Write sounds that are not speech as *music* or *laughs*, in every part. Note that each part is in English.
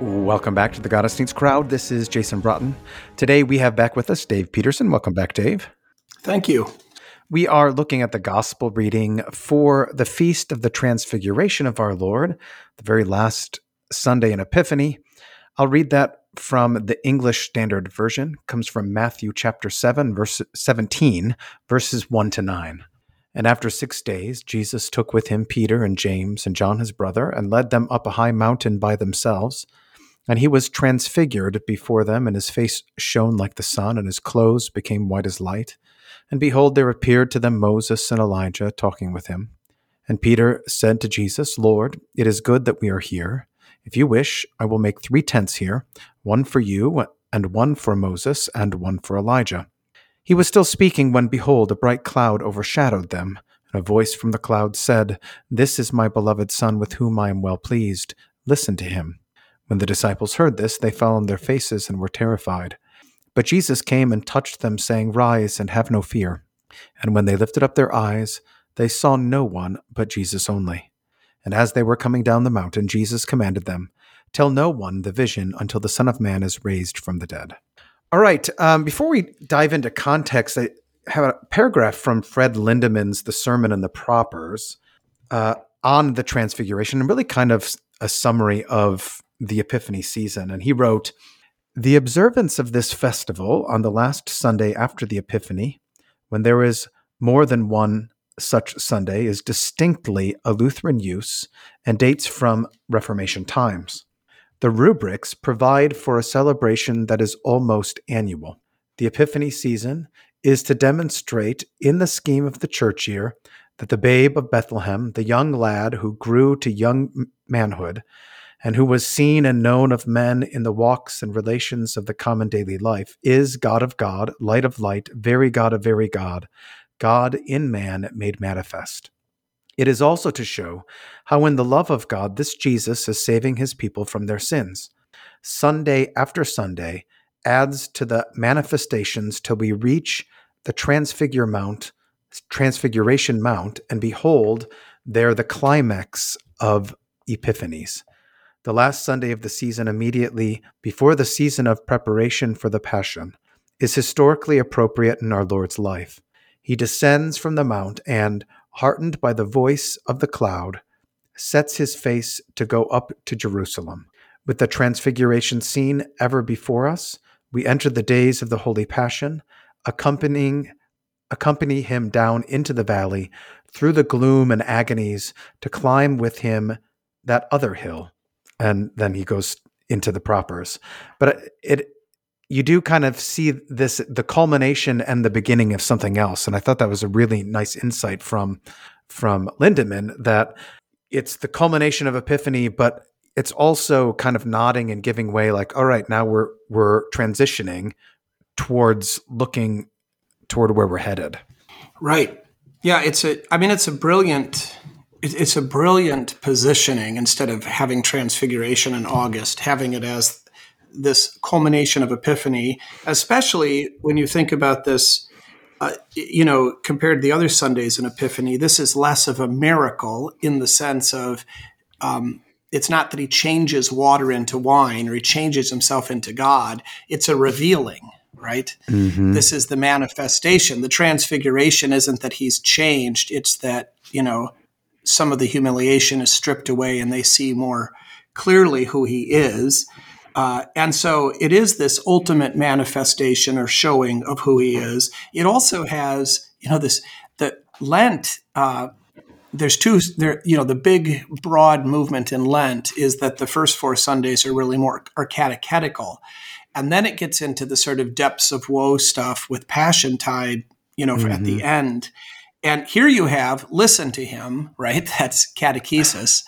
Welcome back to the Gottesdienst crowd. This is Jason Braaten. Today we have back with us Dave Petersen. Welcome back, Dave. Thank you. We are looking at the gospel reading for the feast of the transfiguration of our Lord, the very last Sunday in Epiphany. I'll read that from the English Standard Version. It comes from Matthew chapter 7 verse 17 verses 1 to 9. And after 6 days Jesus took with him Peter and James and John his brother and led them up a high mountain by themselves. And he was transfigured before them, and his face shone like the sun, and his clothes became white as light. And behold, there appeared to them Moses and Elijah talking with him. And Peter said to Jesus, Lord, it is good that we are here. If you wish, I will make three tents here one for you, and one for Moses, and one for Elijah. He was still speaking when, behold, a bright cloud overshadowed them. And a voice from the cloud said, This is my beloved Son, with whom I am well pleased. Listen to him. When the disciples heard this, they fell on their faces and were terrified. But Jesus came and touched them, saying, Rise and have no fear. And when they lifted up their eyes, they saw no one but Jesus only. And as they were coming down the mountain, Jesus commanded them, Tell no one the vision until the Son of Man is raised from the dead. All right, um, before we dive into context, I have a paragraph from Fred Lindemann's The Sermon and the Propers uh, on the Transfiguration, and really kind of a summary of the Epiphany season. And he wrote The observance of this festival on the last Sunday after the Epiphany, when there is more than one such Sunday, is distinctly a Lutheran use and dates from Reformation times. The rubrics provide for a celebration that is almost annual. The Epiphany season is to demonstrate, in the scheme of the church year, that the babe of Bethlehem, the young lad who grew to young manhood, and who was seen and known of men in the walks and relations of the common daily life, is God of God, light of light, very God of very God, God in man made manifest. It is also to show how, in the love of God, this Jesus is saving his people from their sins. Sunday after Sunday adds to the manifestations till we reach the transfigure mount, transfiguration mount, and behold, there the climax of epiphanies the last Sunday of the season immediately before the season of preparation for the Passion, is historically appropriate in our Lord's life. He descends from the mount and, heartened by the voice of the cloud, sets his face to go up to Jerusalem. With the transfiguration scene ever before us, we enter the days of the Holy Passion, accompanying accompany him down into the valley through the gloom and agonies to climb with him that other hill, and then he goes into the propers. But it you do kind of see this the culmination and the beginning of something else, and I thought that was a really nice insight from from Lindemann that it's the culmination of Epiphany, but it's also kind of nodding and giving way, like, all right, now we're we're transitioning towards looking toward where we're headed. Right. Yeah, it's a. I mean, it's a brilliant it's a brilliant positioning instead of having transfiguration in August, having it as this culmination of epiphany, especially when you think about this, uh, you know, compared to the other Sundays in Epiphany, this is less of a miracle in the sense of um, it's not that he changes water into wine or he changes himself into God, it's a revealing. Right? Mm-hmm. This is the manifestation. The transfiguration isn't that he's changed, it's that, you know, some of the humiliation is stripped away and they see more clearly who he is. Uh, and so it is this ultimate manifestation or showing of who he is. It also has, you know, this, the Lent, uh, there's two, there, you know, the big broad movement in Lent is that the first four Sundays are really more are catechetical. And then it gets into the sort of depths of woe stuff with Passion Tide, you know, mm-hmm. at the mm-hmm. end. And here you have listen to him, right? *laughs* That's catechesis.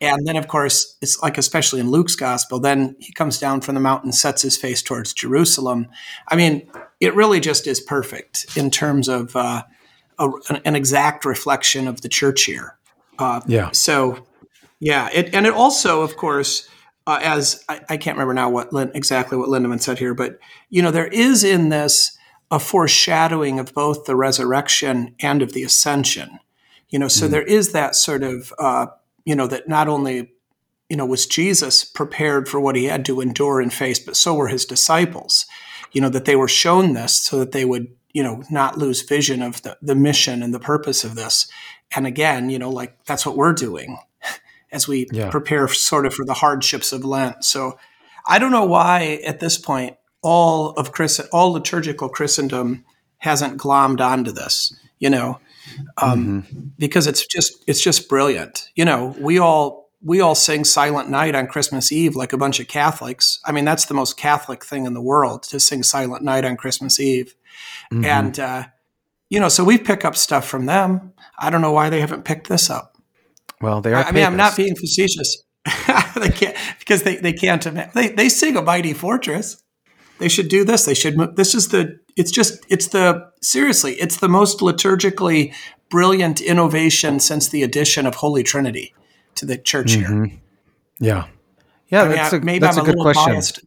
And then, of course, it's like, especially in Luke's gospel, then he comes down from the mountain, sets his face towards Jerusalem. I mean, it really just is perfect in terms of uh, a, an exact reflection of the church here. Uh, Yeah. So, yeah, it, and it also, of course, uh, as I, I can't remember now what exactly what Lindemann said here, but you know, there is in this a foreshadowing of both the resurrection and of the ascension. You know, so there is that sort of uh, you know that not only you know was Jesus prepared for what he had to endure and face, but so were his disciples. You know that they were shown this so that they would you know not lose vision of the, the mission and the purpose of this. And again, you know, like that's what we're doing *laughs* as we Yeah. prepare sort of for the hardships of Lent. So I don't know why at this point all of Chris all liturgical Christendom hasn't glommed onto this, you know, um, because it's just it's just brilliant. You know, we all we all sing Silent Night on Christmas Eve like a bunch of Catholics. I mean, that's the most Catholic thing in the world to sing Silent Night on Christmas Eve, Mm-hmm. and uh, you know, so we pick up stuff from them. I don't know why they haven't picked this up. Well, they are. I mean, I'm not being facetious. *laughs* they can't because they, they can't. They they sing a mighty fortress. They should do this. They should. mo- This is the. It's just. It's the seriously. It's the most liturgically brilliant innovation since the addition of Holy Trinity to the church here. Yeah. Yeah, I mean, that's I- a, maybe that's I'm a good question. biased,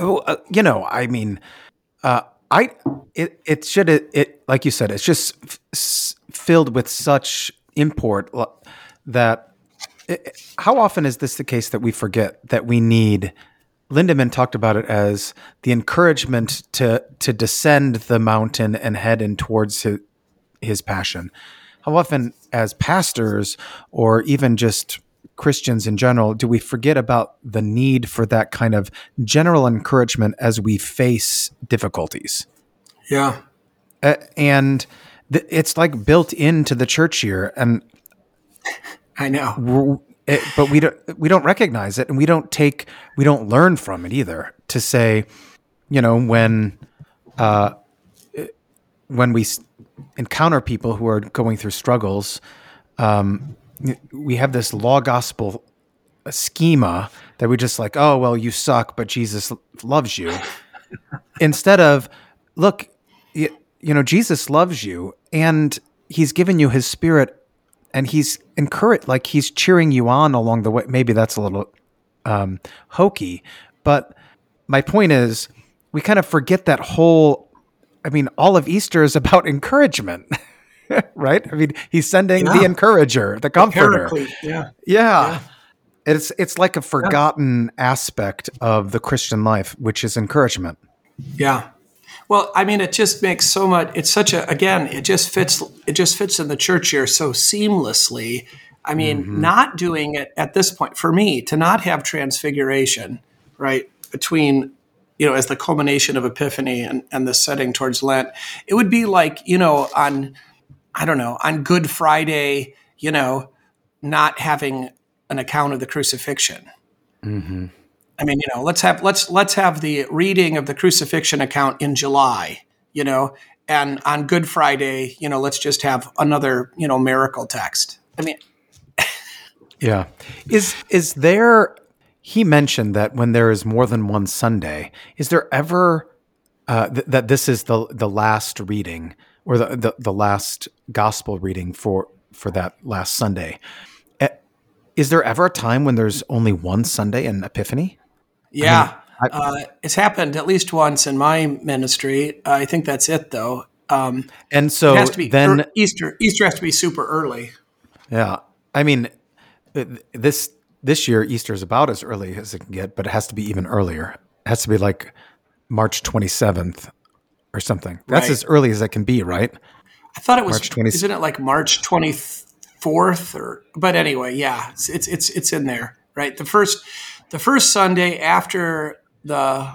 Oh, uh, you know, I mean, uh, I it it should it, it like you said, it's just f- filled with such import that it, how often is this the case that we forget that we need? Lindemann talked about it as the encouragement to to descend the mountain and head in towards his, his passion. How often, as pastors or even just Christians in general, do we forget about the need for that kind of general encouragement as we face difficulties? yeah, Uh, and th- it's like built into the church here, and *laughs* I know. It, but we don't we don't recognize it, and we don't take we don't learn from it either. To say, you know, when uh, when we encounter people who are going through struggles, um, we have this law gospel schema that we just like, oh well, you suck, but Jesus loves you. Instead of, look, you, you know, Jesus loves you, and He's given you His Spirit, and He's encouraged, like He's cheering you on along the way. Maybe that's a little um, hokey, but my point is, we kind of forget that whole. I mean, all of Easter is about *laughs* encouragement, right? I mean, He's sending the encourager, the comforter. Paraclete. Yeah. Yeah. It's it's like a forgotten aspect of the Christian life, which is encouragement. Yeah. Well, I mean, it just makes so much. It's such a again. It just fits. It just fits in the church here so seamlessly. I mean, mm-hmm. not doing it at this point for me to not have transfiguration, right between you know as the culmination of Epiphany and and the setting towards Lent. It would be like you know on I don't know on Good Friday, you know, not having an account of the crucifixion. Mm-hmm. I mean, you know, let's have let's let's have the reading of the crucifixion account in July, you know, and on Good Friday, you know, let's just have another, you know, miracle text. I mean, *laughs* Yeah. Is is there he mentioned that when there is more than one Sunday, is there ever uh, th- that this is the the last reading or the, the the last gospel reading for for that last Sunday? Eh, Is there ever a time when there's only one Sunday in Epiphany? Yeah, I- uh, it's happened at least once in my ministry. I think that's it, though. Um, And so it has to be then ear- Easter. Easter has to be super early. Yeah, I mean, this this year Easter is about as early as it can get, but it has to be even earlier. It has to be like March twenty seventh or something. That's Right. as early as it can be, right? I thought it was. March 20 Isn't it like March twenty fourth or? But anyway, yeah, it's it's it's in there, right? The first the first Sunday after the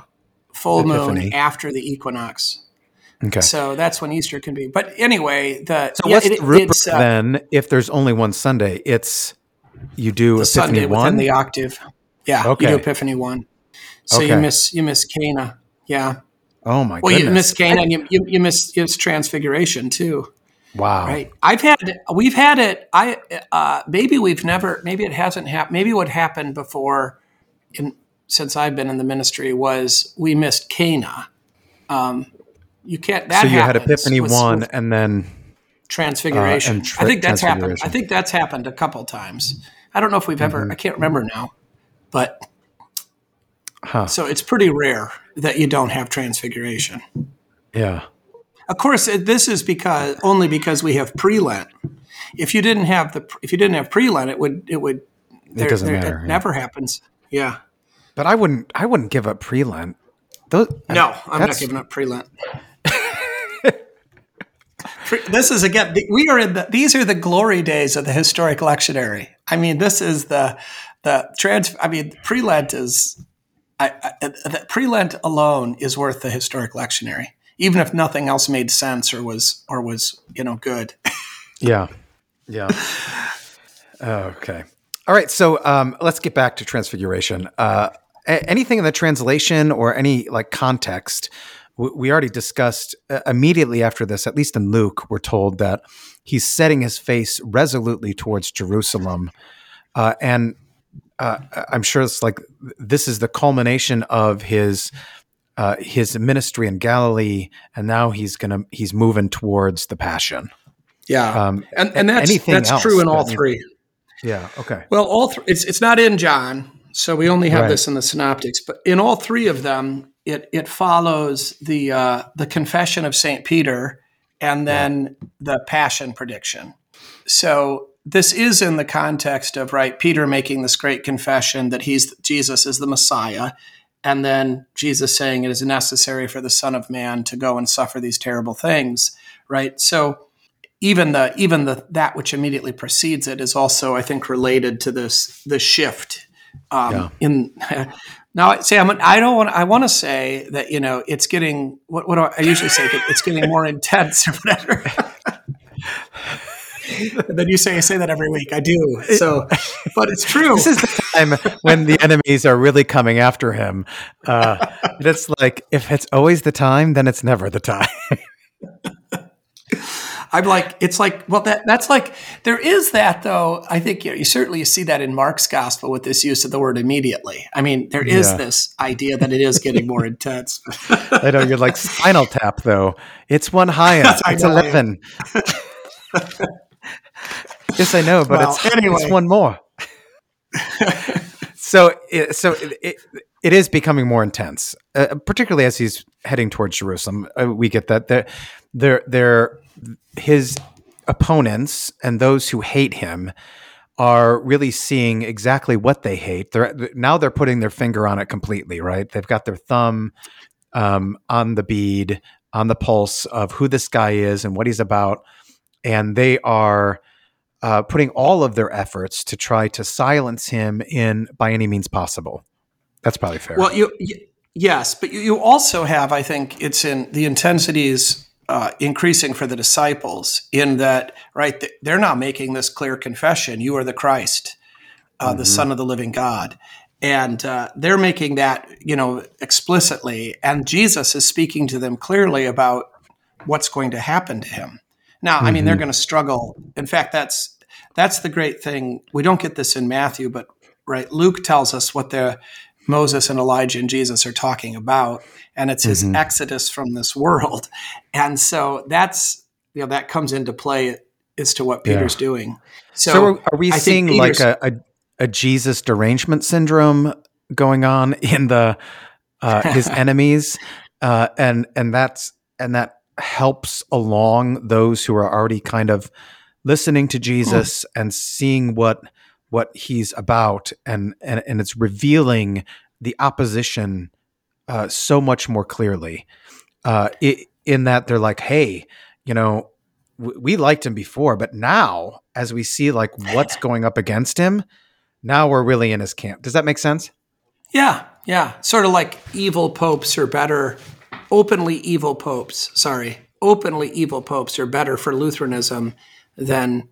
full Epiphany. moon after the equinox. Okay. So that's when Easter can be. But anyway, the So yeah, what's it- the rubric uh, then? If there's only one Sunday, it's you do the Epiphany Sunday within one. the octave. Yeah, Okay. you do Epiphany one. So you miss you miss Cana. Yeah. oh my Well, you miss Cana and you, you, you miss you miss Transfiguration too. Wow. Right. I've had we've had it. I uh, maybe we've never. Maybe it hasn't happened. Maybe what happened before, in since I've been in the ministry, was we missed Cana. Um, you can't. That so you had Epiphany with- one, with and then transfiguration. uh, and tra- I think that's happened. I think that's happened a couple times. I don't know if we've Mm-hmm. ever. I can't remember now, but Huh. so it's pretty rare that you don't have transfiguration. yeah, Of course, this is because only because we have pre-Lent. If you didn't have the if you didn't have pre-Lent, it would it would. there- doesn't there- matter, It yeah. never happens. Yeah. but I wouldn't. I wouldn't give up pre Lent. Those No, I'm not giving up pre-Lent. Pre- this is again. We are in the. These are the glory days of the historic lectionary. I mean, this is the the trans. I mean, pre-Lent is. I, I, the pre-Lent alone is worth the historic lectionary, even if nothing else made sense or was or was you know good. Yeah. Yeah. *laughs* okay. All right. So um, let's get back to Transfiguration. Uh, a- anything in the translation or any like context, w- we already discussed uh, immediately after this, at least in Luke, we're told that he's setting his face resolutely towards Jerusalem. Uh, and uh, I'm sure it's like this is the culmination of his. Uh, his ministry in Galilee, and now he's gonna he's moving towards the Passion. Yeah, Um, and and that's that's else true in all three. Yeah. Okay. Well, all th- it's it's not in John, so we only have Right. this in the synoptics. But in all three of them, it it follows the uh, the confession of Saint Peter and then the passion prediction. So this is in the context of right Peter making this great confession that he's Jesus is the Messiah, and then Jesus saying it is necessary for the Son of Man to go and suffer these terrible things. Right. So even the even the that which immediately precedes it is also I think related to this the shift um, Yeah. in *laughs* now I'm, I don't want I want to say that you know it's getting what, what do I, I usually say it's getting more intense or whatever. *laughs* Then you say I say that every week. I do. So, but it's true. This is the time when the enemies are really coming after him. Uh, it's like if it's always the time, then it's never the time. *laughs* I'm like, it's like, well, that that's like there is that though. I think you, know, you certainly you see that in Mark's gospel with this use of the word immediately. I mean, there is Yeah. this idea that it is getting more intense. *laughs* I know you're like Spinal Tap, though. It's one higher. *laughs* It's eleven. *laughs* yes, I know, but Well, it's anyway. it's one more. so, it, so it, it, it is becoming more intense, uh, particularly as he's heading towards Jerusalem. Uh, we get that they're, they're, they're his opponents and those who hate him are really seeing exactly what they hate. They're now they're putting their finger on it completely, right? They've got their thumb um, on the bead, on the pulse of who this guy is and what he's about, and they are uh, putting all of their efforts to try to silence him in by any means possible. That's probably fair. Well, you y- yes, but you, you also have, I think, it's in the intensities uh, increasing for the disciples in that right they're not making this clear confession: "You are the Christ, uh, the Son of the Living God." And uh, they're making that, you know, explicitly, and Jesus is speaking to them clearly about what's going to happen to him. Now, I mean, they're going to struggle. In fact, that's that's the great thing. We don't get this in Matthew, but right, Luke tells us what the Moses and Elijah and Jesus are talking about, and it's his exodus from this world. *laughs* And so that's you know that comes into play as to what Peter's doing. So, So, are, we I seeing like a, a, a Jesus derangement syndrome going on *laughs* in the uh, his *laughs* enemies, uh, and and that's and that helps along those who are already kind of listening to Jesus and seeing what what he's about, and and and it's revealing the opposition uh, so much more clearly. Uh, i in that they're like, hey, you know, w- we liked him before, but now as we see like what's *sighs* going up against him, now we're really in his camp. Does that make sense? Yeah, yeah. Sort of like evil popes are better, openly evil popes, sorry, openly evil popes are better for Lutheranism than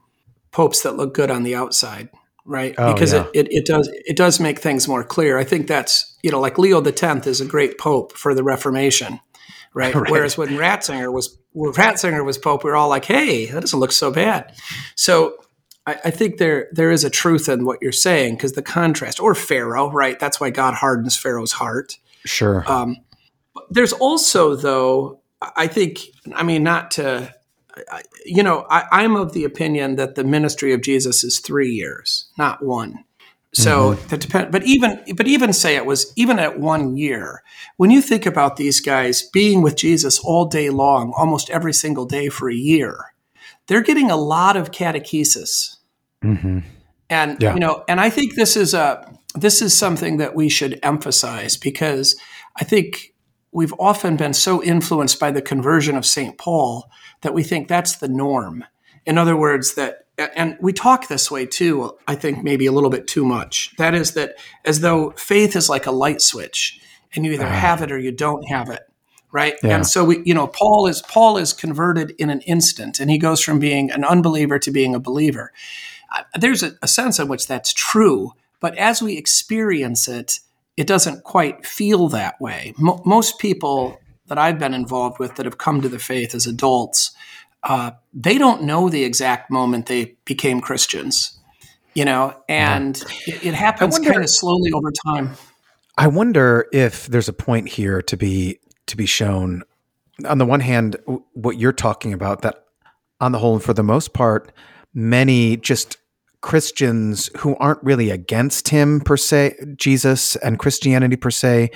popes that look good on the outside, right? Oh, because yeah. it, it, it does it does make things more clear. I think that's, you know, like Leo X is a great pope for the Reformation, *laughs* right? right? Whereas when Ratzinger was when Ratzinger was Pope, we were all like, "Hey, that doesn't look so bad." So I, I think there there is a truth in what you're saying because the contrast, or Pharaoh, right? That's why God hardens Pharaoh's heart. Sure. Um, there's also, though, I think, I mean, not to, you know, I, am of the opinion that the ministry of Jesus is three years, not one. So mm-hmm. that depend, but even but even say it was even at one year. When you think about these guys being with Jesus all day long, almost every single day for a year, they're getting a lot of catechesis, mm-hmm. and yeah. you know, and I think this is a this is something that we should emphasize because I think we've often been so influenced by the conversion of St. Paul that we think that's the norm. In other words, that, and we talk this way too, I think maybe a little bit too much. That is that as though faith is like a light switch and you either uh, have it or you don't have it. Right. Yeah. And so we, you know, Paul is, Paul is converted in an instant and he goes from being an unbeliever to being a believer. Uh, there's a, a sense in which that's true, but as we experience it, it doesn't quite feel that way. Mo- most people that I've been involved with that have come to the faith as adults, uh, they don't know the exact moment they became Christians, you know, and it, it happens wonder, kind of slowly over time. I wonder if there's a point here to be to be shown. On the one hand, what you're talking about that, on the whole, and for the most part, many just Christians who aren't really against him per se, Jesus and Christianity per se,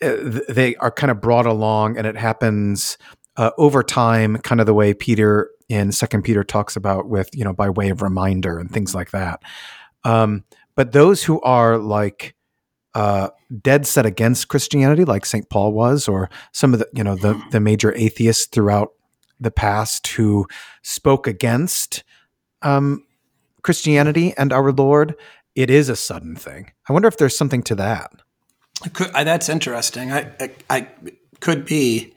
they are kind of brought along, and it happens uh, over time, kind of the way Peter in Second Peter talks about, with you know by way of reminder and things like that. Um, but those who are like uh, dead set against Christianity, like Saint Paul was, or some of the you know the the major atheists throughout the past who spoke against um, Christianity and our Lord, it is a sudden thing. I wonder if there's something to that. Could, I, that's interesting. I, I, I, could be.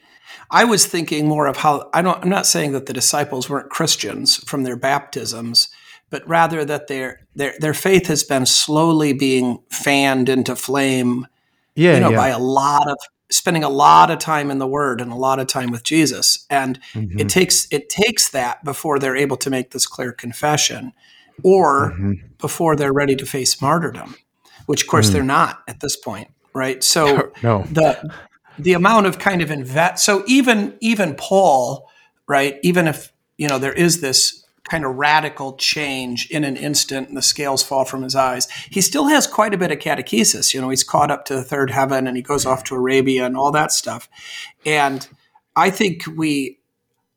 I was thinking more of how I don't. I'm not saying that the disciples weren't Christians from their baptisms, but rather that their their their faith has been slowly being fanned into flame. Yeah, you know, yeah. by a lot of spending a lot of time in the Word and a lot of time with Jesus, and mm-hmm. it takes it takes that before they're able to make this clear confession or mm-hmm. before they're ready to face martyrdom, which of course mm. they're not at this point, right? *laughs* So no. the the amount of kind of invest so even even Paul, right? Even if you know there is this kind of radical change in an instant and the scales fall from his eyes. He still has quite a bit of catechesis. You know, he's caught up to the third heaven and he goes off to Arabia and all that stuff. And I think we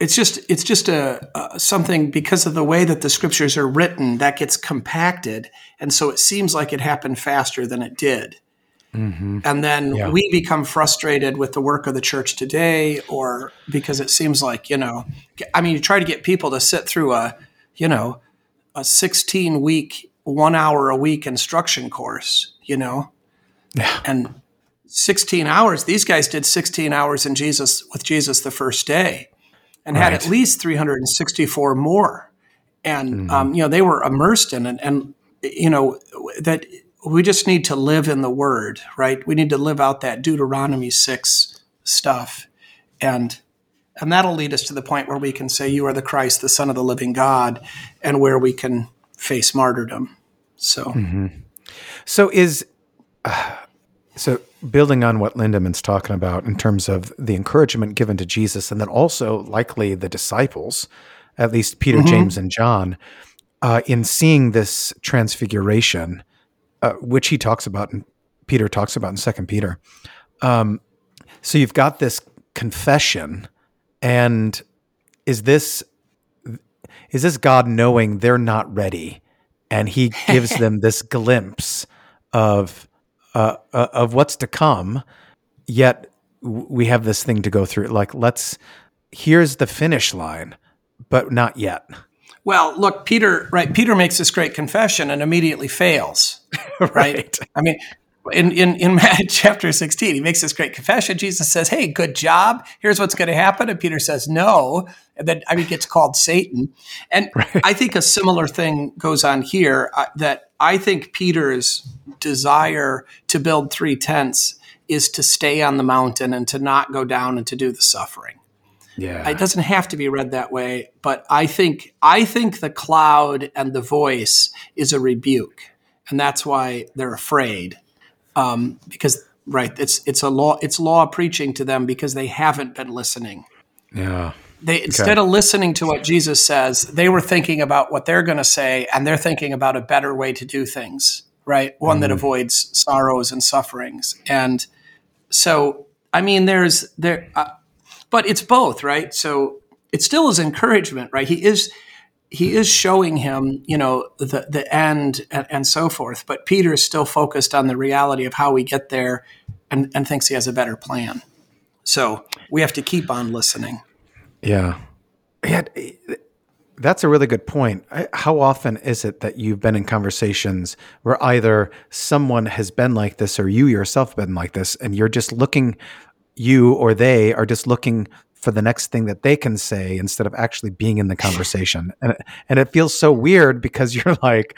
it's just it's just a, a, something because of the way that the scriptures are written that gets compacted and so it seems like it happened faster than it did mm-hmm. and then yeah. we become frustrated with the work of the church today or because it seems like you know i mean you try to get people to sit through a you know a 16 week one hour a week instruction course you know yeah. and 16 hours these guys did 16 hours in jesus with jesus the first day and right. had at least 364 more. And, mm-hmm. um, you know, they were immersed in it. And, you know, that we just need to live in the word, right? We need to live out that Deuteronomy 6 stuff. And, and that'll lead us to the point where we can say, You are the Christ, the Son of the living God, and where we can face martyrdom. So, mm-hmm. so is, uh, *sighs* so building on what Lindemann's talking about in terms of the encouragement given to Jesus, and then also likely the disciples, at least Peter, mm-hmm. James, and John, uh, in seeing this transfiguration, uh, which he talks about and Peter talks about in Second Peter. Um, so you've got this confession, and is this is this God knowing they're not ready, and He gives them this *laughs* glimpse of uh, uh, of what's to come, yet we have this thing to go through. Like, let's here's the finish line, but not yet. Well, look, Peter, right? Peter makes this great confession and immediately fails, *laughs* right? right? I mean, in, in, in *laughs* Matthew chapter 16, he makes this great confession. Jesus says, Hey, good job. Here's what's going to happen. And Peter says, No. And then, I mean, gets called Satan. And *laughs* right. I think a similar thing goes on here uh, that I think Peter's desire to build three tents is to stay on the mountain and to not go down and to do the suffering. Yeah. It doesn't have to be read that way, but I think I think the cloud and the voice is a rebuke, and that's why they're afraid, um, because right, it's it's a law it's law preaching to them because they haven't been listening. Yeah. They instead of listening to what Jesus says, they were thinking about what they're going to say, and they're thinking about a better way to do things. Right, one that avoids sorrows and sufferings, and so I mean, there's there. Uh, but it's both, right? So it still is encouragement, right? He is he is showing him, you know, the the end and, and so forth. But Peter is still focused on the reality of how we get there, and, and thinks he has a better plan. So we have to keep on listening. Yeah. Yeah. That's a really good point. How often is it that you've been in conversations where either someone has been like this or you yourself been like this, and you're just looking, you or they are just looking for the next thing that they can say instead of actually being in the *laughs* conversation, and it, and it feels so weird because *laughs* you're like,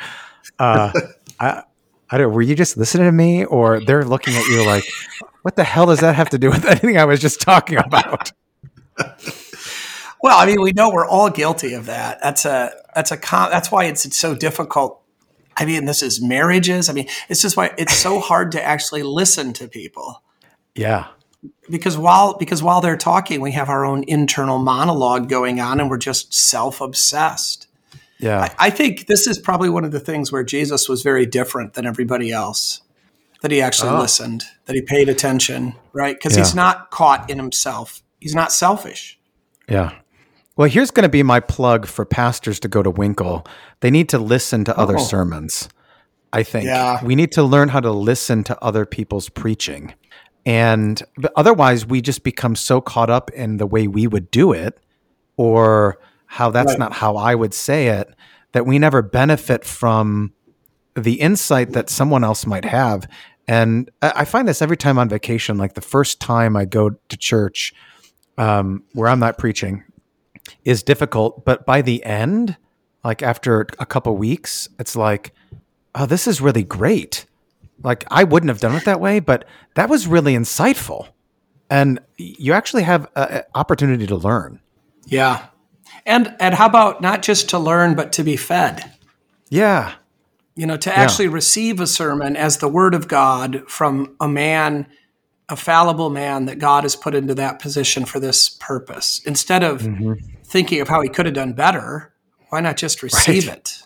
uh, I, I don't. Were you just listening to me, or they're looking at you like, what the hell does that have to do with *laughs* anything I was just talking about? Well, I mean, we know we're all guilty of that. That's a that's a con- that's why it's, it's so difficult. I mean, this is marriages. I mean, it's just why it's so hard to actually listen to people Yeah. Because while because while they're talking, we have our own internal monologue going on, and we're just self obsessed. Yeah. I think this is probably one of the things where Jesus was very different than everybody else. That he actually Oh. listened, that he paid attention, right? Because he's not caught in himself. He's not selfish. Yeah. Well, here's going to be my plug for pastors to go to Winkel. They need to listen to other Oh. sermons. I think Yeah. we need to learn how to listen to other people's preaching. And but otherwise we just become so caught up in the way we would do it or how that's Right. not how I would say it that we never benefit from the insight that someone else might have. And I I find this every time on vacation, like the first time I go to church um, where I'm not preaching is difficult. But by the end, like after a couple weeks, it's like, oh, this is really great. Like I wouldn't have done it that way, but that was really insightful. And you actually have an opportunity to learn. Yeah. And and how about not just to learn but to be fed? Yeah. You know, to actually receive a sermon as the word of God from a man, a fallible man that God has put into that position for this purpose. Instead of mm-hmm. thinking of how he could have done better, why not just receive it?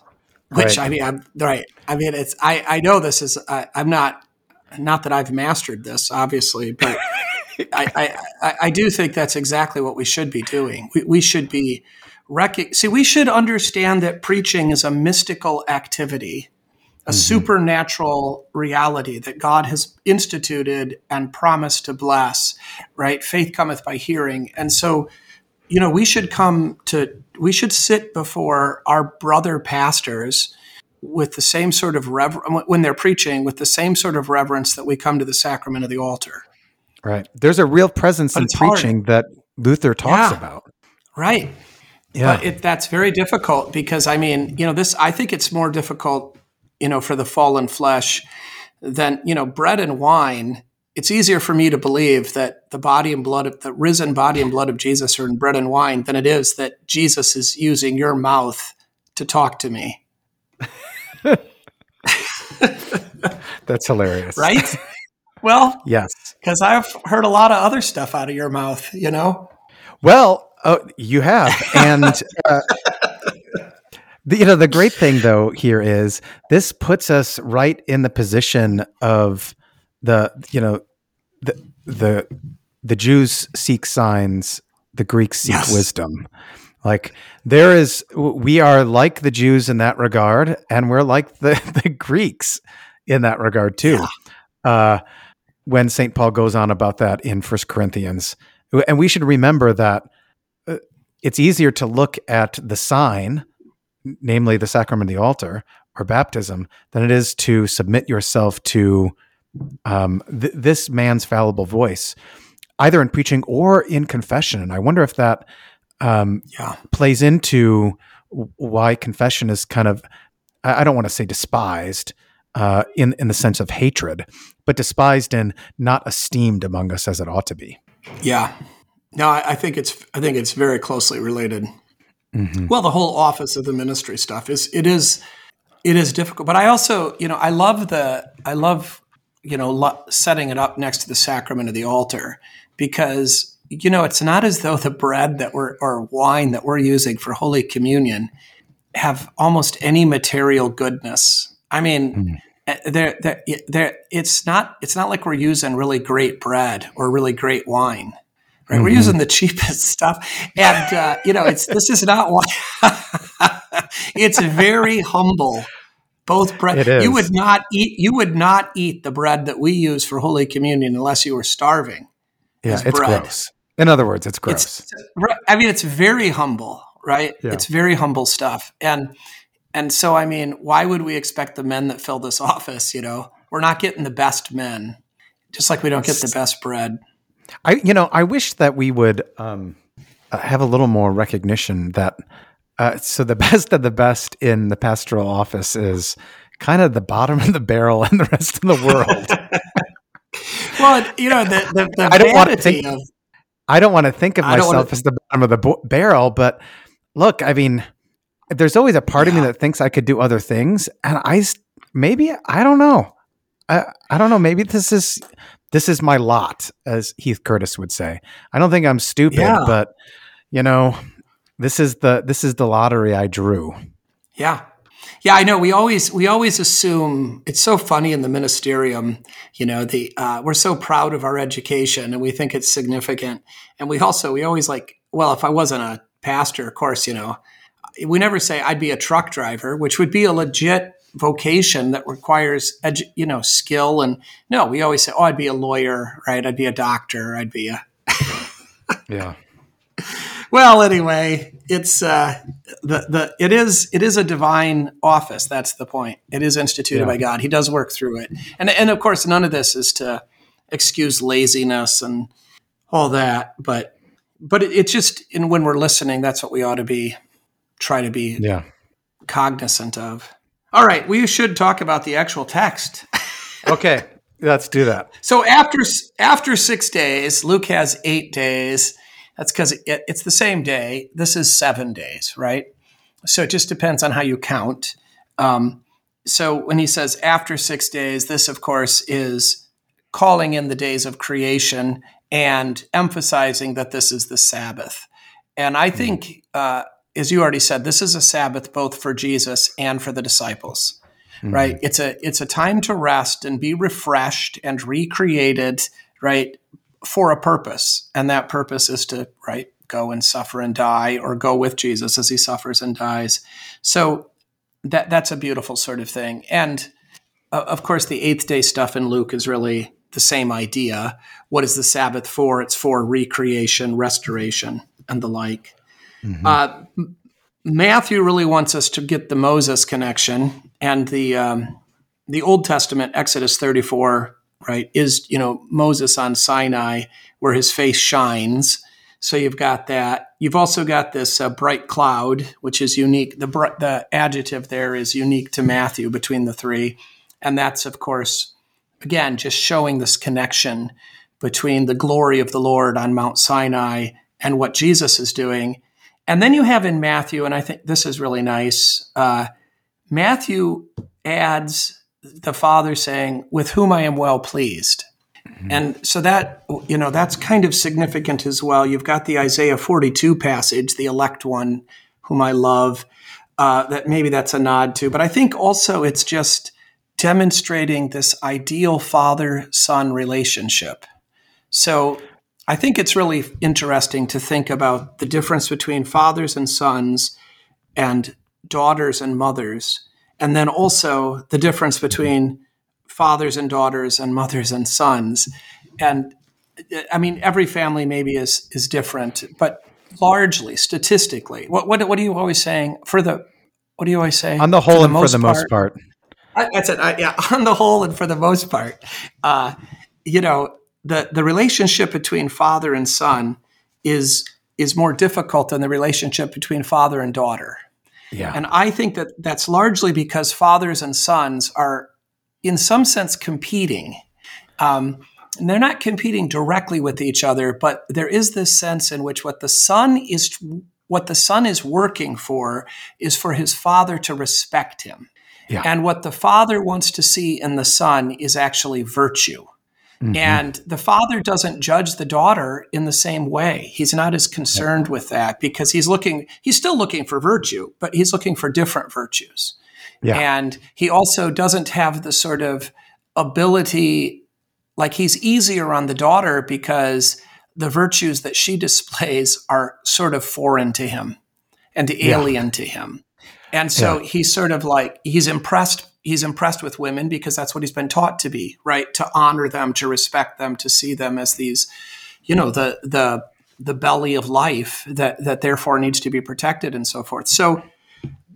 Which Right. I mean, I'm right. I mean, it's I I know this is I, I'm not not that I've mastered this, obviously, but *laughs* I, I, I, I do think that's exactly what we should be doing. We, we should be rec- see. We should understand that preaching is a mystical activity, a mm-hmm. supernatural reality that God has instituted and promised to bless. Right? Faith cometh by hearing, and so you know we should come to we should sit before our brother pastors with the same sort of rever- when they're preaching with the same sort of reverence that we come to the sacrament of the altar. Right. There's a real presence in it's hard. preaching that Luther talks Yeah. about. Right. Yeah. But it, that's very difficult because I mean, you know, this I think it's more difficult, you know, for the fallen flesh than, you know, bread and wine. It's easier for me to believe that the body and blood of the risen body and blood of Jesus are in bread and wine than it is that Jesus is using your mouth to talk to me. *laughs* That's hilarious. Right? well, Yes. because I've heard a lot of other stuff out of your mouth, you know? Well, oh, you have, and uh, you know the great thing though here is this puts us right in the position of the you know the the the Jews seek signs, the Greeks seek Yes. wisdom. Like there is, we are like the Jews in that regard, and we're like the *laughs* the Greeks in that regard too. Uh, when Saint Paul goes on about that in First Corinthians, and we should remember that uh, it's easier to look at the sign, namely the sacrament of the altar or baptism, than it is to submit yourself to um, th- this man's fallible voice, either in preaching or in confession. And I wonder if that um, Yeah. plays into why confession is kind of I I don't want to say despised uh, in in the sense of hatred, but despised and not esteemed among us as it ought to be. Yeah. No, I, I think it's I think it's very closely related. Mm-hmm. Well, the whole office of the ministry stuff is it is it is difficult, but I also you know I love the I love you know setting it up next to the sacrament of the altar because you know it's not as though the bread that we're or wine that we're using for Holy Communion have almost any material goodness. I mean. Mm they're, they're, it's not it's not like we're using really great bread or really great wine right mm-hmm. we're using the cheapest stuff and uh, you know it's this is not why *laughs* it's very humble both bread you would not eat you would not eat the bread that we use for holy communion unless you were starving yeah it's bread. gross in other words it's gross it's, i mean it's very humble right yeah. it's very humble stuff and and so, I mean, why would we expect the men that fill this *laughs* office? You know, we're not getting the best men, just like we don't get the best bread. I, you know, I wish that we would um, uh, have a little more recognition that. Uh, so the *laughs* best of the best in the pastoral office is kind of the bottom of the barrel and the rest of the world. *laughs* well, you know, the, the, the *laughs* I don't want to think. Of, I don't want to think of myself wanna, as the bottom of the bo- barrel, but look, I mean, there's always a part yeah. of me that thinks I could do other things, and I maybe I don't know. I I don't know. Maybe this is this is my lot, as Heath Curtis would say. I don't think I'm stupid, yeah. but you know, this is the this is the lottery I drew. Yeah. Yeah, I know. We always we always assume it's so funny in the ministerium. You know, the uh, we're so proud of our education and we think it's significant, and we also we always like. Well, if I wasn't a pastor, of course, you know, we never say I'd be a truck driver, which would be a legit vocation that requires edu- you know skill and no we always say oh i'd be a lawyer right i'd be a doctor i'd be a yeah *laughs* well anyway it's uh the the it is it is a divine office that's the point it is instituted yeah. by god he does work through it and and of course none of this is to excuse laziness and all that but but it, it just and when we're listening that's what we ought to be try to be yeah. cognizant of. All right, we should talk about the actual text. *laughs* okay, let's do that. So after after six days, Luke has eight days. That's because it, it's the same day. This is seven days, right? So it just depends on how you count. Um, so when he says after six days, this of course is calling in the days of creation and emphasizing that this is the Sabbath. And I hmm. think uh, as you already said, this is a Sabbath both for Jesus and for the disciples. Mm-hmm. Right? It's a it's a time to rest and be refreshed and recreated, right, for a purpose. And that purpose is to, right, go and suffer and die or go with Jesus as he suffers and dies. So that that's a beautiful sort of thing. And uh, of course the 8th day stuff in Luke is really the same idea. What is the Sabbath for? It's for recreation, restoration, and the like. Mm-hmm. Uh, Matthew really wants us to get the Moses connection and the um, the Old Testament Exodus 34 right is you know Moses on Sinai where his face shines. So you've got that. You've also got this uh, bright cloud, which is unique. The the adjective there is unique to Matthew between the three, and that's of course again just showing this connection between the glory of the Lord on Mount Sinai and what Jesus is doing and then you have in Matthew, and I think this is really nice. Uh, Matthew adds the Father saying, "With whom I am well pleased," mm-hmm. and so that you know that's kind of significant as well. You've got the Isaiah forty-two passage, the elect one, whom I love. Uh, that maybe that's a nod to, but I think also it's just demonstrating this ideal father-son relationship. So I think it's really interesting to think about the difference between fathers and sons and daughters and mothers, and then also the difference between fathers and daughters and mothers and sons. And I mean, every family maybe is is different, but largely, statistically, what what, what are you always saying for the what do you always say on the whole the and for the part, most part? I, that's it. I, yeah, *laughs* on the whole and for the most part, uh, you know, the the relationship between father and son is is more difficult than the relationship between father and daughter. Yeah. And I think that that's largely because fathers and sons are in some sense competing. Um, and they're not competing directly with each other, but there is this sense in which what the son is what the son is working for is for his father to respect him. Yeah. And what the father wants to see in the son is actually virtue. Mm-hmm. And the father doesn't judge the daughter in the same way. He's not as concerned yeah. with that because he's looking, he's still looking for virtue, but he's looking for different virtues. Yeah. And he also doesn't have the sort of ability, like he's easier on the daughter because the virtues that she *laughs* displays are sort of foreign to him and alien yeah. to him. And so yeah. he's sort of like, he's impressed he's impressed with women because that's what he's been taught to be, right? To honor them, to respect them, to see them as these, you know, the the the belly of life that that therefore needs to be protected and so forth. So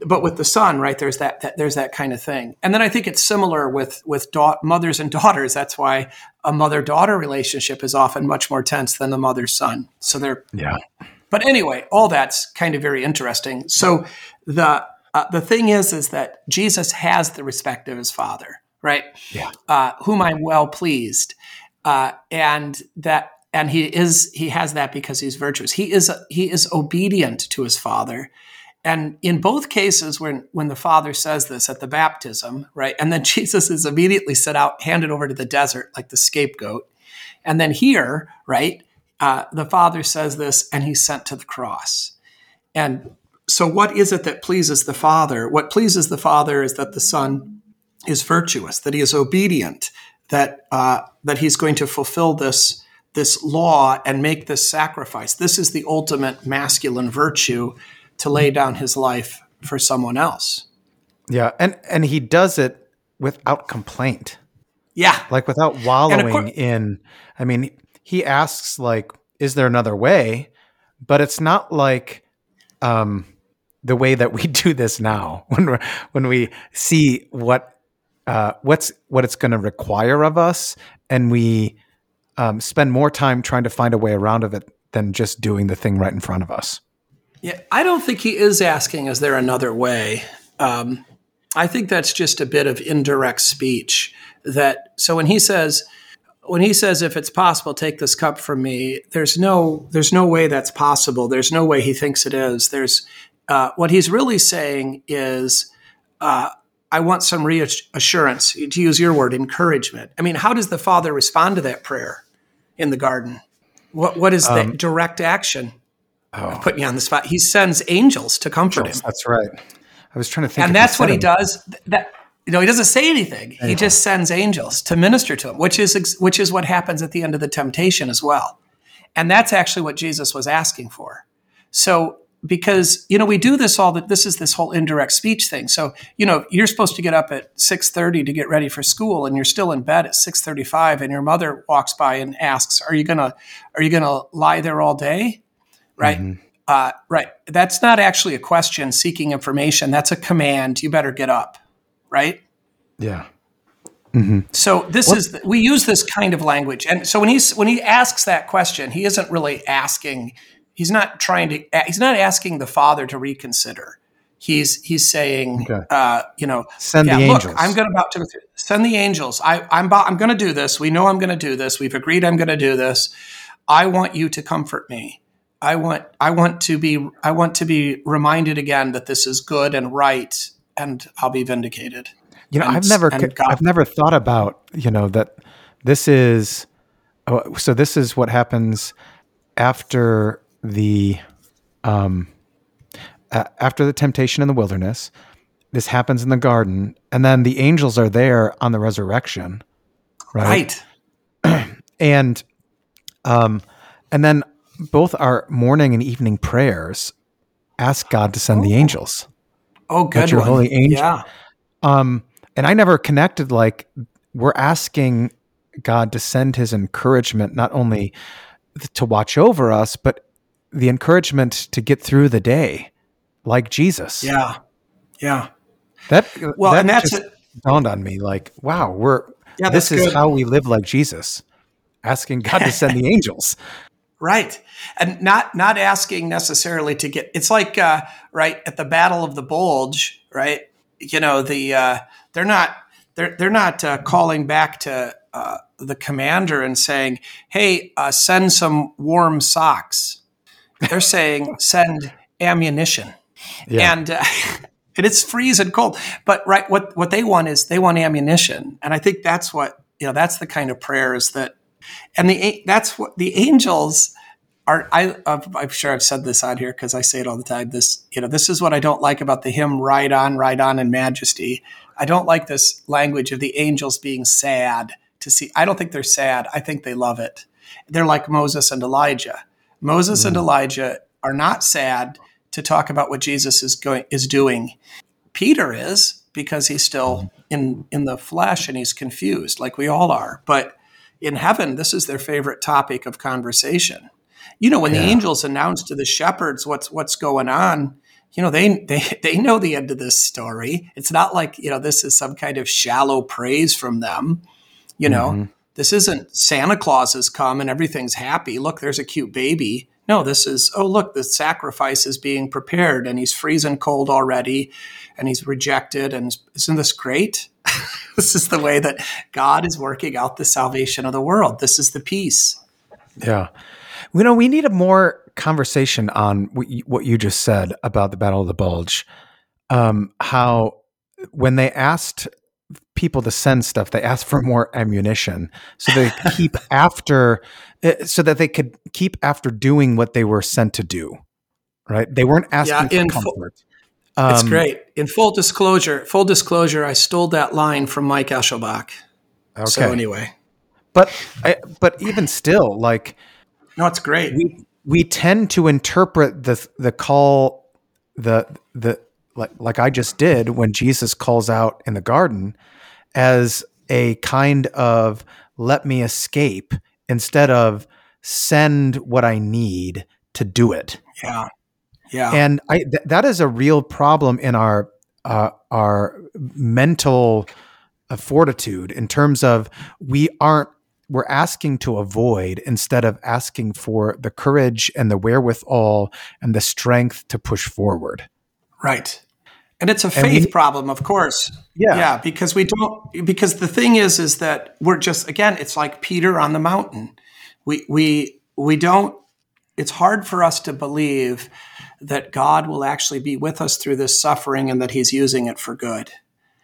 but with the son, right, there's that, that there's that kind of thing. And then I think it's similar with with da- mothers and *laughs* daughters. That's why a mother daughter relationship is often much more tense than the mother son. So they're yeah. But anyway, all that's kind of very interesting. So the uh, the thing is, is that Jesus has the respect of his Father, right? Yeah. Uh, whom I'm well pleased, uh, and that, and he is, he has that because he's virtuous. He is, he is obedient to his Father, and in both cases, when when the Father says this at the baptism, right, and then *laughs* Jesus is immediately set out, handed over to the desert like the scapegoat, and then here, right, uh, the Father says this, and he's sent to the cross, and so, what is it that pleases the Father? What pleases the Father is that the Son is virtuous, that he is obedient, that uh, that he's going to fulfill this this law and make this sacrifice. This is the ultimate masculine virtue to lay down his life for someone else. Yeah, and and he does it without complaint. Yeah, like without wallowing course, in. I mean, he asks like, "Is there another way?" But it's not like. Um, the way that we *laughs* do this now when we when we see what uh, what's what it's going to require of us, and we um, spend more time trying to find a way around of it than just doing the thing right in front of us. Yeah, I don't think he is asking, "Is there another way?" Um, I think that's just a bit of indirect speech. That so when he says when he says if it's possible take this cup from me there's no there's no way that's possible there's no way he thinks it is there's uh, what he's really saying is, uh, I want some reassurance, to use your word, encouragement. I mean, how does the father respond to that prayer in the garden? What What is um, the direct action? Oh. I'm putting you on the spot. He sends angels to comfort angels, him. That's right. I was trying to think. And that's what he does. That you know, he doesn't say anything. He just sends angels to minister to him, which is which is what happens at the end of the temptation as well. And that's actually what Jesus was asking for. So because you know we do this all that this is this whole indirect speech thing. So you know you're supposed to get up at 6.30 to get ready for school and you're still in bed at 6.35 and your mother walks by and asks are you gonna are you gonna lie there all day? Right? Mm-hmm. uh, right. That's not actually a question seeking information. That's a command. You better get up. Right? Yeah. Mm-hmm. So this what? is we use this kind of language, and so when he's when he asks that question, he isn't really asking he's not trying to he's not asking the father to reconsider. He's he's saying okay. uh, you know send yeah, the look, angels. I'm going about to send the angels. I, i'm i'm going to do this. We know i'm going to do this. We've agreed i'm going to do this. I want you to comfort me. I want i want to be i want to be reminded again that this is good and right and i'll be vindicated. You know and, i've never i've never thought about you know that this is oh, so this is what happens after the um, after the temptation in the wilderness. This happens in the garden, and then the angels are there on the resurrection, right? right. *clears throat* and um, and then both our morning and evening prayers ask God to send oh. the angels. Oh, good your one. holy angel. Yeah. Um, and I never connected like we're asking God to send His encouragement not only to watch over us, but the encouragement to get through the day like Jesus. Yeah. Yeah. That well, that and that's just dawned on me like, wow, we're yeah, this is good. how we live like Jesus, asking God to send the *laughs* angels. Right. And not not asking necessarily to get it's like uh, right at the battle of the bulge, right? You know, the uh, they're not they're they're not uh, calling back to uh, the commander and saying, "Hey, uh, send some warm socks." They're saying, "Send ammunition," yeah. and uh, *laughs* and it's freezing cold. But right, what what they want is they want ammunition, and I think that's what you know. That's the kind of prayers that, and the that's what the angels are. I I'm sure I've said this out here because I say it all the time. This you know this is what I don't like about the hymn "Ride On, Ride On in Majesty." I don't like this language of the angels being sad to see. I don't think they're sad. I think they love it. They're like Moses and Elijah. Moses mm. and Elijah are not sad to talk about what Jesus is going is doing. Peter is because he's still in in the flesh and he's confused like we all are. But in heaven this is their favorite topic of conversation. You know when yeah. the angels announce to the shepherds what's what's going on, you know they they they know the end of this story. It's not like, you know, this is some kind of shallow praise from them. You know, mm-hmm. This isn't Santa Claus has come and everything's happy. Look, there's a cute baby no, this is, oh, look, the sacrifice is being prepared and he's freezing cold already and he's rejected. And isn't this great? *laughs* this is the way that God is working out the salvation of the world. This is the peace. Yeah. You know, we need a more conversation on what you just said about the Battle of the Bulge. Um, how when they asked people to send stuff, they asked for more ammunition. So they *laughs* keep after uh, so that they could keep after doing what they were sent to do. Right? They weren't asking yeah, for comfort. Full, um, it's great. In full disclosure, full disclosure, I stole that line from Mike Eschelbach. Okay. So anyway, but I, but even still, like, no, it's great. We we tend to interpret the the call the the like like I just did when Jesus calls out in the garden as a kind of let me escape instead of send what I need to do it. Yeah. Yeah. And I th- that is a real problem in our uh, our mental uh, fortitude in terms of we aren't we're asking to avoid instead of asking for the courage and the wherewithal and the strength to push forward. Right. And it's a faith we, problem, of course. Yeah. Yeah, because we don't because the thing is is that we're just again, it's like Peter on the mountain we we we don't it's hard for us to believe that God will actually be with us through this suffering and that he's using it for good.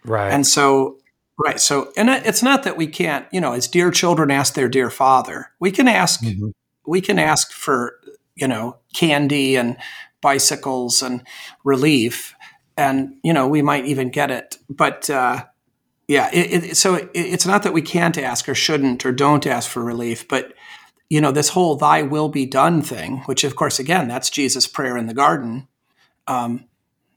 Right. And so right. So and it's not that we can't, you know, as dear children ask their dear father. We can ask mm-hmm. we can ask for, you know, candy and bicycles and relief and you know, we might even get it. But uh yeah, it, it, so it, it's not that we can't ask or shouldn't or don't ask for relief, but you know, this whole thy will be done thing, which of course, again, that's Jesus' prayer in the garden. Um,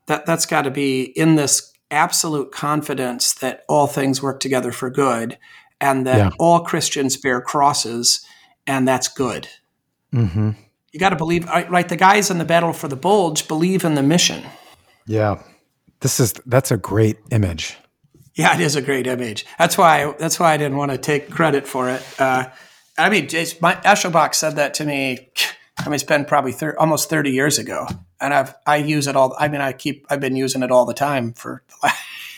that, that's got to be in this absolute confidence that all things work together for good and that yeah. all Christians bear crosses and that's good. Mm-hmm. You got to believe, right? The guys in the battle for the bulge believe in the mission. Yeah. This is, that's a great image. Yeah, it is a great image. That's why, that's why I didn't want to take credit for it. Uh, I mean, my Eschelbach said that to me. I mean, it's been probably thir- almost thirty years ago, and I've I use it all. I mean, I keep I've been using it all the time for.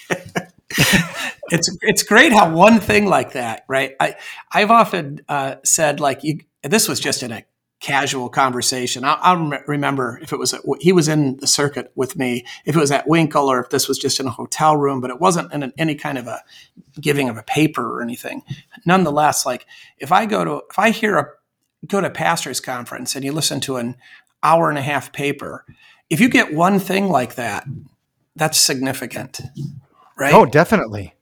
the *laughs* it's it's great how one thing like that, right? I I've often uh, said like you. This was just in a casual conversation. I, I remember if it was at, he was in the circuit with me, if it was at Winkel or if this was just in a hotel room, but it wasn't in an, any kind of a giving of a paper or anything. Nonetheless, like if I go to if I hear a go to a pastors conference and you listen to an hour and a half paper, if you get one thing like that, that's significant, right? Oh, definitely.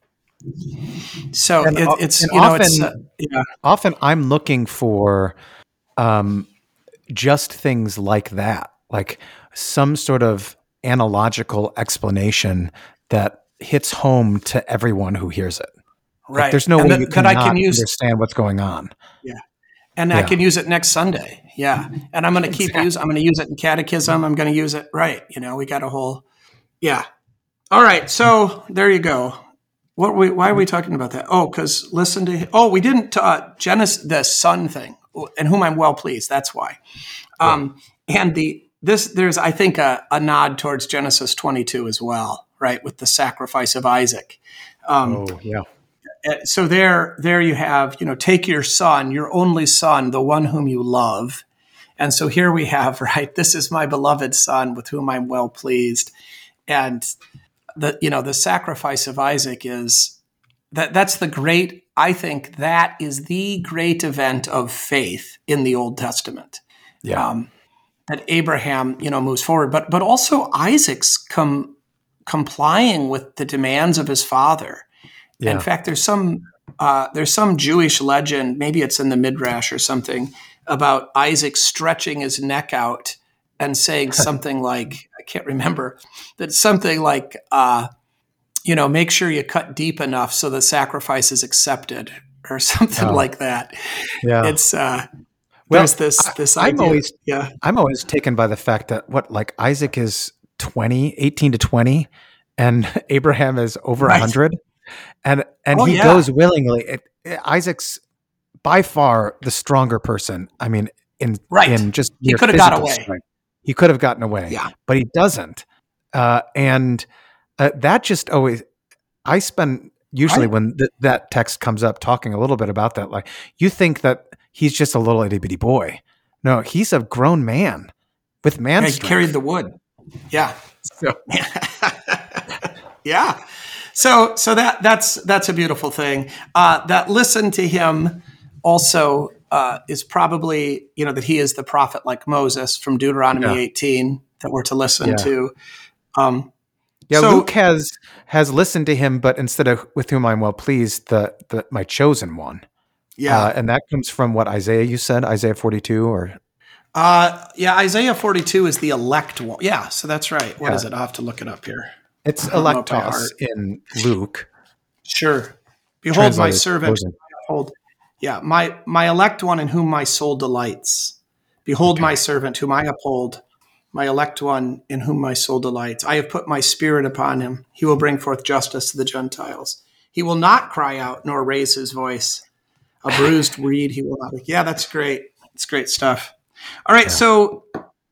So it, it's you know often, it's uh, yeah. often I'm looking for um, just things like that, like some sort of analogical explanation that hits home to everyone who hears it. Right. Like, there's no and way the, you can I can use, understand what's going on. Yeah. And yeah. I can use it next Sunday. Yeah. And I'm going to keep exactly. use I'm going to use it in catechism. I'm going to use it right. You know, we got a whole Yeah. All right. So there you go. What we, why are we talking about that? Oh, because listen to oh, we didn't uh Genesis the sun thing and whom I'm well pleased. That's why. Um, And the this there's I think a, a, nod towards Genesis 22 as well, right, with the sacrifice of Isaac. Um, oh yeah. uh, so there, there you have, you know, take your son, your only son, the one whom you love. And so here we have, *laughs* right, this is my beloved son with whom I'm well pleased. And the, you know, the sacrifice of Isaac is that that's the great, I think that is the great event of faith in the Old Testament. Yeah. Um, that Abraham, you know, moves forward, but but also Isaac's come complying with the demands of his father. Yeah. In fact, there's some uh, there's some Jewish legend, maybe it's in the Midrash or something, about Isaac stretching his neck out and saying *laughs* something like, I can't remember, that something like, uh, you know, make sure you cut deep enough so the sacrifice is accepted or *laughs* something Oh. like that. Yeah. It's uh, Well, there's this I- this I'm always- yeah, I'm always taken by the fact that what like Isaac is 20, 18 to 20 and *laughs* Abraham is over a Right. 100 and and Oh, he yeah. goes willingly. It, it- Isaac's by far the stronger person. I mean in Right. in just He could have got away. strength. He could have gotten away. Yeah. But he doesn't. Uh, and uh, that just always I spend usually Right. when th- that text comes up talking a little bit about that like you think that he's just a little itty bitty boy. No, he's a grown man with man yeah he carried the wood. Yeah, So- *laughs* yeah. So so that that's that's a beautiful thing. Uh, that listen to him also uh, is probably you know that he is the prophet like Moses from Deuteronomy Yeah. 18 that we're to listen Yeah. to. Um, Yeah, So- Luke has has listened to him, but instead of with whom I'm well pleased, the the my chosen one. yeah, uh, and that comes from what Isaiah you said, Isaiah 42, or uh, yeah. Isaiah 42 is the elect one. Yeah, so that's right. What Yeah. is it? I'll have to look it up here. it's *laughs* I don't know by electos in Luke. Sure. Behold my servant. chosen. Behold, yeah, my my elect one in whom my soul delights. Behold my servant whom I uphold, my elect one in whom my soul delights. I have put my spirit upon him. He will bring forth justice to the Gentiles. He will not cry out nor raise his voice. A *laughs* bruised reed he will not. Yeah, that's great. It's great stuff. All right, so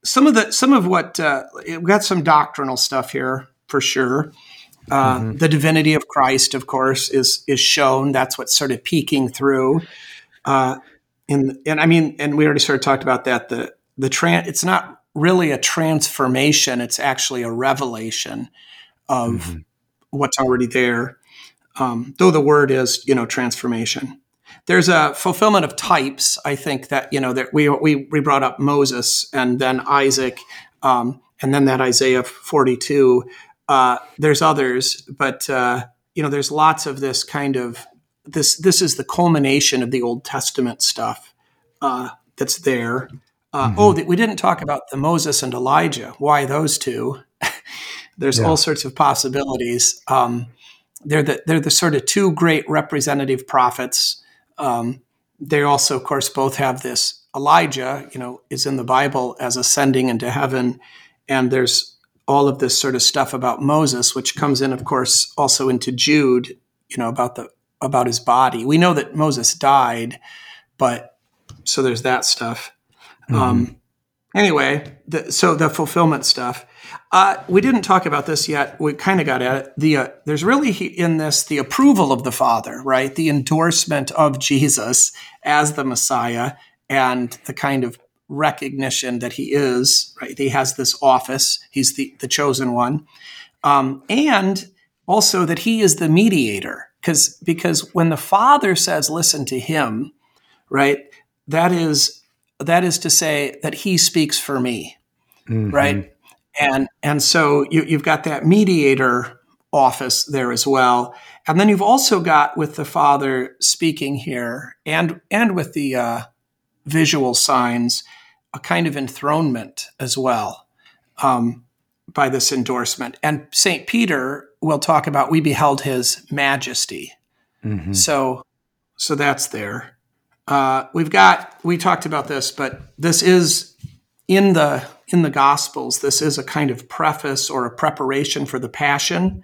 some of the some of what uh, we've got some doctrinal stuff here for sure. Uh, The divinity of Christ, of course, is is shown. That's what's sort of peeking through. Uh, in and I mean, and we already sort of talked about that. The the tran it's not really a transformation; it's actually a revelation of what's already there. Um, though the word is, you know, transformation. There's a fulfillment of types. I think that you know that we we we brought up Moses and then Isaac, um, and then that Isaiah 42. Uh, there's others, but uh, you know, there's lots of this kind of this. This is the culmination of the Old Testament stuff uh, that's there. Uh, Oh, th- we didn't talk about the Moses and Elijah. Why those two? *laughs* there's Yeah. all sorts of possibilities. Um, they're the they're the sort of two great representative prophets. Um, they also, of course, both have this. Elijah, you know, is in the Bible as ascending into heaven, and there's all of this sort of stuff about Moses, which comes in, of course, also into Jude. You know, about the about his body. We know that Moses died, but so there's that stuff. Um, anyway, the, so the fulfillment stuff. Uh, we didn't talk about this yet. We kind of got at it. The uh, there's really in this the approval of the Father, right? The endorsement of Jesus as the Messiah, and the kind of recognition that he is right. He has this office. He's the the chosen one, um, and also that he is the mediator. Because because when the Father says, "Listen to him," right? That is that is to say that he speaks for me Mhm. right and and so you, you've got that mediator office there as well and then you've also got with the father speaking here and and with the uh, visual signs a kind of enthronement as well um, by this endorsement and saint peter will talk about we beheld his majesty Mhm. so, so that's there. Uh, we've got. We talked about this, but this is in the in the Gospels. This is a kind of preface or a preparation for the Passion,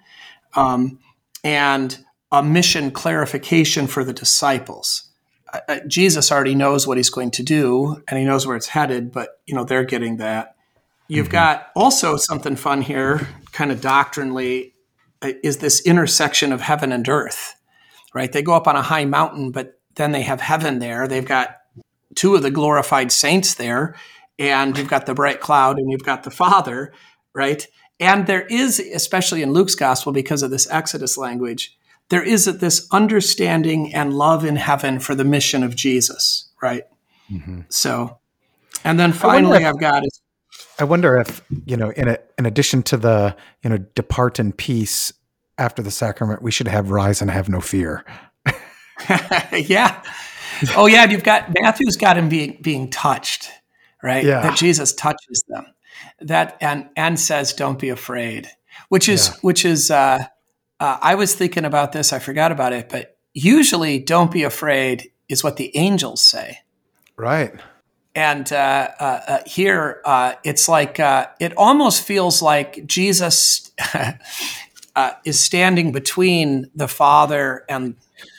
um, and a mission clarification for the disciples. Uh, uh, Jesus already knows what he's going to do, and he knows where it's headed. But you know they're getting that. You've got also something fun here, kind of doctrinally, uh, is this intersection of heaven and earth right? They go up on a high mountain, but then they have heaven there. They've got two of the glorified saints there, and you've got the bright cloud, and you've got the Father, right? And there is, especially in Luke's gospel, because of this Exodus language, there is this understanding and love in heaven for the mission of Jesus, right? Mm-hmm. So, and then finally, if, I've got is. I wonder if you know, in a, in addition to the you know, depart in peace after the sacrament, we should have rise and have no fear. *laughs* yeah. Oh yeah, you've got Matthew's got him being being touched, right? Yeah. That Jesus touches them. That and and says, "Don't be afraid," which is yeah. which is. Uh, uh, I was thinking about this. I forgot about it, but usually, "Don't be afraid" is what the angels say. Right. And uh, uh, uh here, uh, it's like it almost feels like Jesus *laughs* is standing between the Father and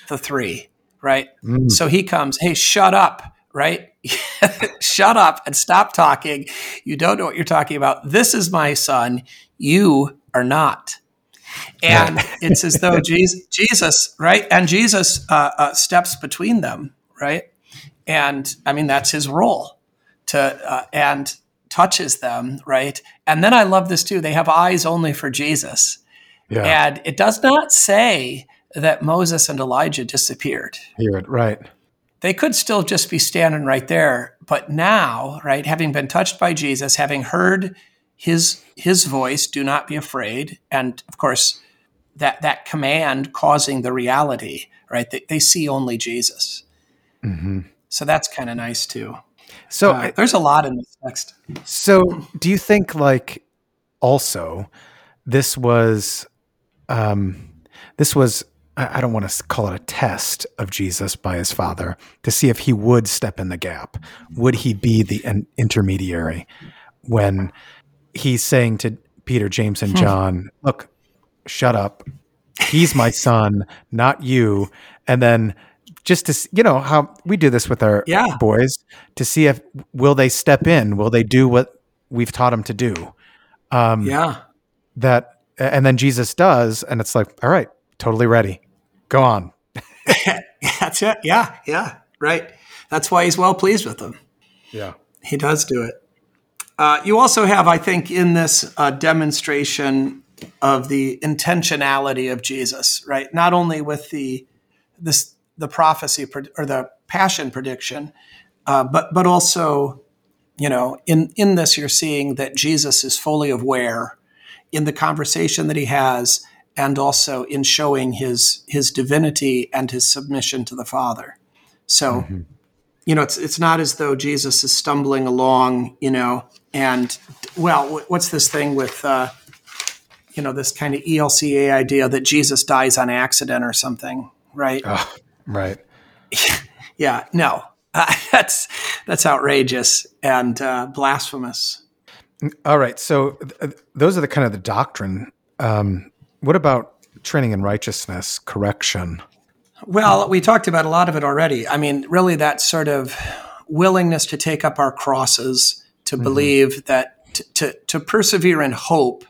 the three, right? Mm. So he comes, hey, shut up, right? *laughs* shut up and stop talking. You don't know what you're talking about. This is my son. You are not. And it's as though Jesus, Jesus, right? And Jesus uh, uh, steps between them, right? And I mean, that's his role to, uh, and touches them, right? And then I love this too. They have eyes only for Jesus. Yeah. And it does not say that Moses and Elijah disappeared. Hear it, right. They could still just be standing right there. But now, right, having been touched by Jesus, having heard his his voice, do not be afraid, and of course, that that command causing the reality, right? They, they see only Jesus. Mm-hmm. So that's kind of nice too. So uh, there's a lot in this text. So do you think like also this was um this was I don't want to call it a test of Jesus by his father to see if he would step in the gap. Would he be the intermediary when he's saying to Peter, James, and hmm. John, look, shut up. He's my son, not you. And then just to, you know, how we do this with our yeah. boys to see if will they step in? Will they do what we've taught them to do? Um, yeah. That, and then Jesus does. And it's like, all right, totally ready Go on. *laughs* That's it. Yeah, yeah, right. That's why he's well pleased with them. Yeah, he does do it. Uh, you also have, I think, in this uh, demonstration of the intentionality of Jesus, right? Not only with the this the prophecy or the passion prediction, uh, but but also, you know, in in this you're seeing that Jesus is fully aware in the conversation that he has and also in showing his his divinity and his submission to the Father. So, mm-hmm. you know, it's it's not as though Jesus is stumbling along, you know, and well, what's this thing with uh, you know this kind of ELCA idea that Jesus dies on accident or something, right? Oh, right. *laughs* yeah. No, uh, *laughs* that's that's outrageous and uh, blasphemous. All right. So th- those are the kind of the doctrine um, what about training in righteousness, correction? Well, we talked about a lot of it already. I mean, really, that sort of willingness to take up our crosses, to mm-hmm. believe that, to, to, to persevere in hope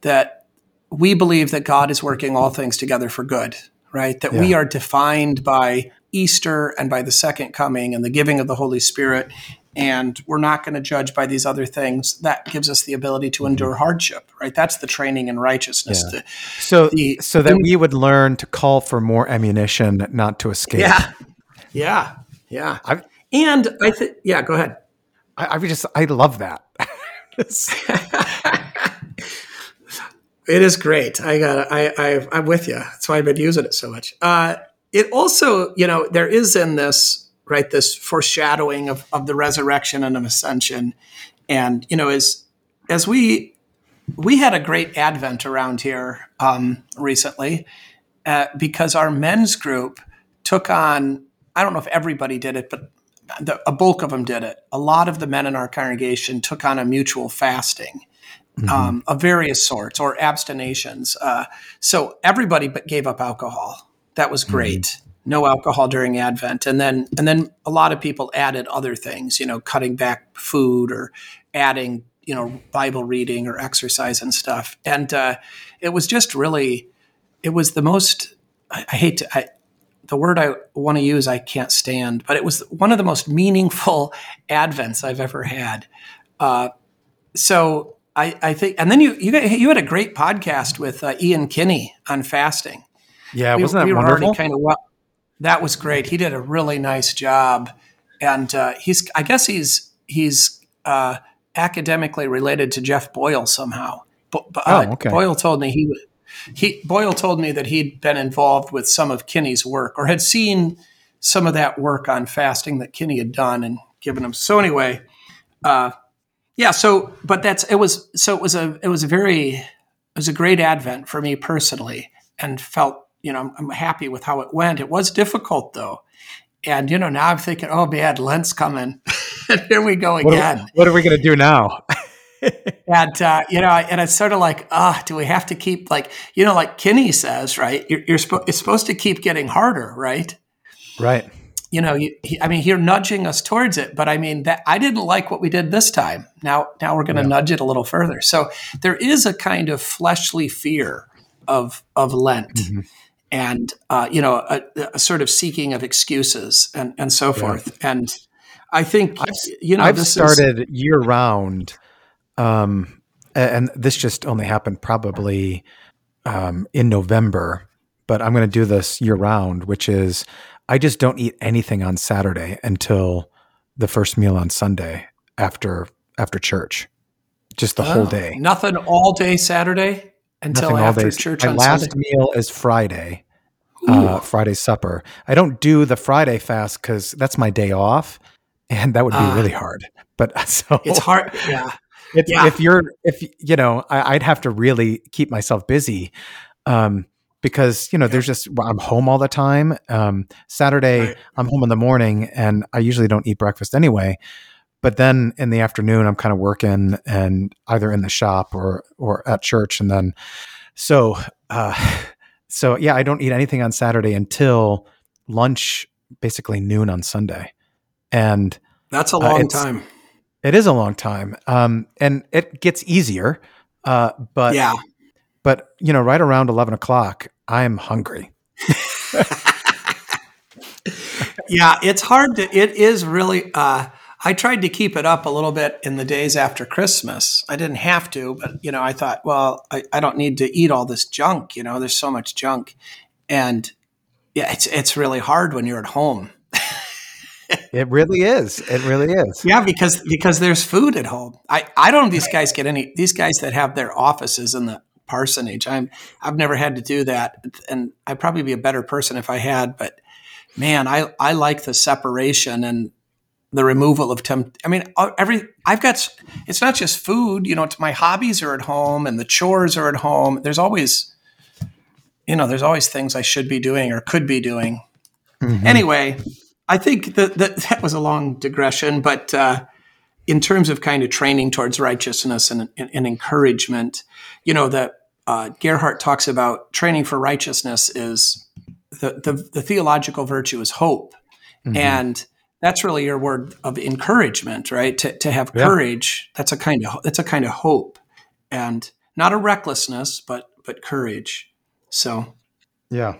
that we believe that God is working all things together for good, right? That yeah. we are defined by Easter and by the second coming and the giving of the Holy Spirit and we're not going to judge by these other things that gives us the ability to endure mm-hmm. hardship right? That's the training in righteousness. Yeah. the, so the, so that we would learn to call for more ammunition not to escape. Yeah. Yeah. Yeah. I've, and i think yeah go ahead. I, I just i love that. *laughs* It is great. I got I, I i'm with you that's why i've been using it so much. Uh it also you know there is in this right? This foreshadowing of, of the resurrection and of ascension. And, you know, as, as we, we had a great Advent around here um, recently uh, because our men's group took on, I don't know if everybody did it, but the, a bulk of them did it. A lot of the men in our congregation took on a mutual fasting. Mm-hmm. Um, of various sorts or abstinations. Uh, so everybody but gave up alcohol. That was great. Mm-hmm no alcohol during Advent, and then and then a lot of people added other things, you know, cutting back food or adding you know Bible reading or exercise and stuff, and uh, it was just really, it was the most. I, I hate to. I, the word I want to use I can't stand, but it was one of the most meaningful *laughs* Advents I've ever had. Uh, so I, I, think, and then you you you had a great podcast with uh, Ian Kinney on fasting. Yeah, we, wasn't that we wonderful? kind of well, that was great. He did a really nice job, and uh, he's I guess he's he's uh, academically related to Jeff Boyle somehow. But, uh, oh, okay. Boyle told me he he Boyle told me that he'd been involved with some of Kinney's work or had seen some of that work on fasting that Kinney had done and given him. So anyway, uh, yeah. So, but that's it was so it was a it was a very it was a great advent for me personally, and felt you know I'm, I'm happy with how it went. It was difficult though, and you know now I'm thinking, oh man, Lent's coming, *laughs* and here we go again. What, what are we going to do now? *laughs* and uh, you know, and it's sort of like, ah, do we have to keep like you know, like Kinney says, right? You're, you're spo- it's supposed to keep getting harder, right? Right. You know, you, he, I mean, you're nudging us towards it, but I mean that I didn't like what we did this time. Now, now we're going to yeah. nudge it a little further. So there is a kind of fleshly fear of of Lent. Mm-hmm. And uh, you know, a, a, sort of seeking of excuses and, and so forth. And I think I've, you know I've started is, year round um, and this just only happened probably um, in November, but I'm going to do this year round, which is I just don't eat anything on Saturday until the first meal on Sunday after after church, just the oh, whole day. Nothing all day Saturday until after church. My last Sunday? meal is Friday, uh, Friday supper. I don't do the Friday fast because that's my day off, and that would be uh, really hard. But *laughs* so it's hard. Yeah, it's, yeah. If you're, if you know, I, would have to really keep myself busy, um, because you know, yeah. there's just I'm home all the time. Um, Saturday, right. I'm home in the morning, and I usually don't eat breakfast anyway. But then in the afternoon, I'm kind of working and either in the shop or or at church, and then so uh, *sighs* so yeah, I don't eat anything on Saturday until lunch, basically noon on Sunday, and that's a uh, long uh, time. It is a long time, um, and it gets easier. Uh, but yeah, but you know, right around eleven o'clock, I'm hungry. *laughs* yeah, it's hard to. It is really. Uh, I tried to keep it up a little bit in the days after Christmas. I didn't have to, but you know, I thought, well, I, I don't need to eat all this junk. You know, there's so much junk, and yeah, it's it's really hard when you're at home *laughs* it really is. It really is. Yeah, because because there's food at home. I I don't know these guys get any these guys that have their offices in the parsonage. I'm I've never had to do that, and I'd probably be a better person if I had. But man, I I like the separation and the removal of tempt. I mean, uh, every I've got. It's not just food. You know, it's my hobbies are at home and the chores are at home. There's always, you know, there's always things I should be doing or could be doing. Mm-hmm. Anyway, I think that, that that was a long digression, but uh, in terms of kind of training towards righteousness and, and, and encouragement, you know, that uh, Gerhard talks about training for righteousness is the, the, the theological virtue is hope. Mm-hmm. And that's really your word of encouragement, right? To, to have yeah. courage, that's a kind of that's a kind of hope, and not a recklessness, but but courage. So, yeah,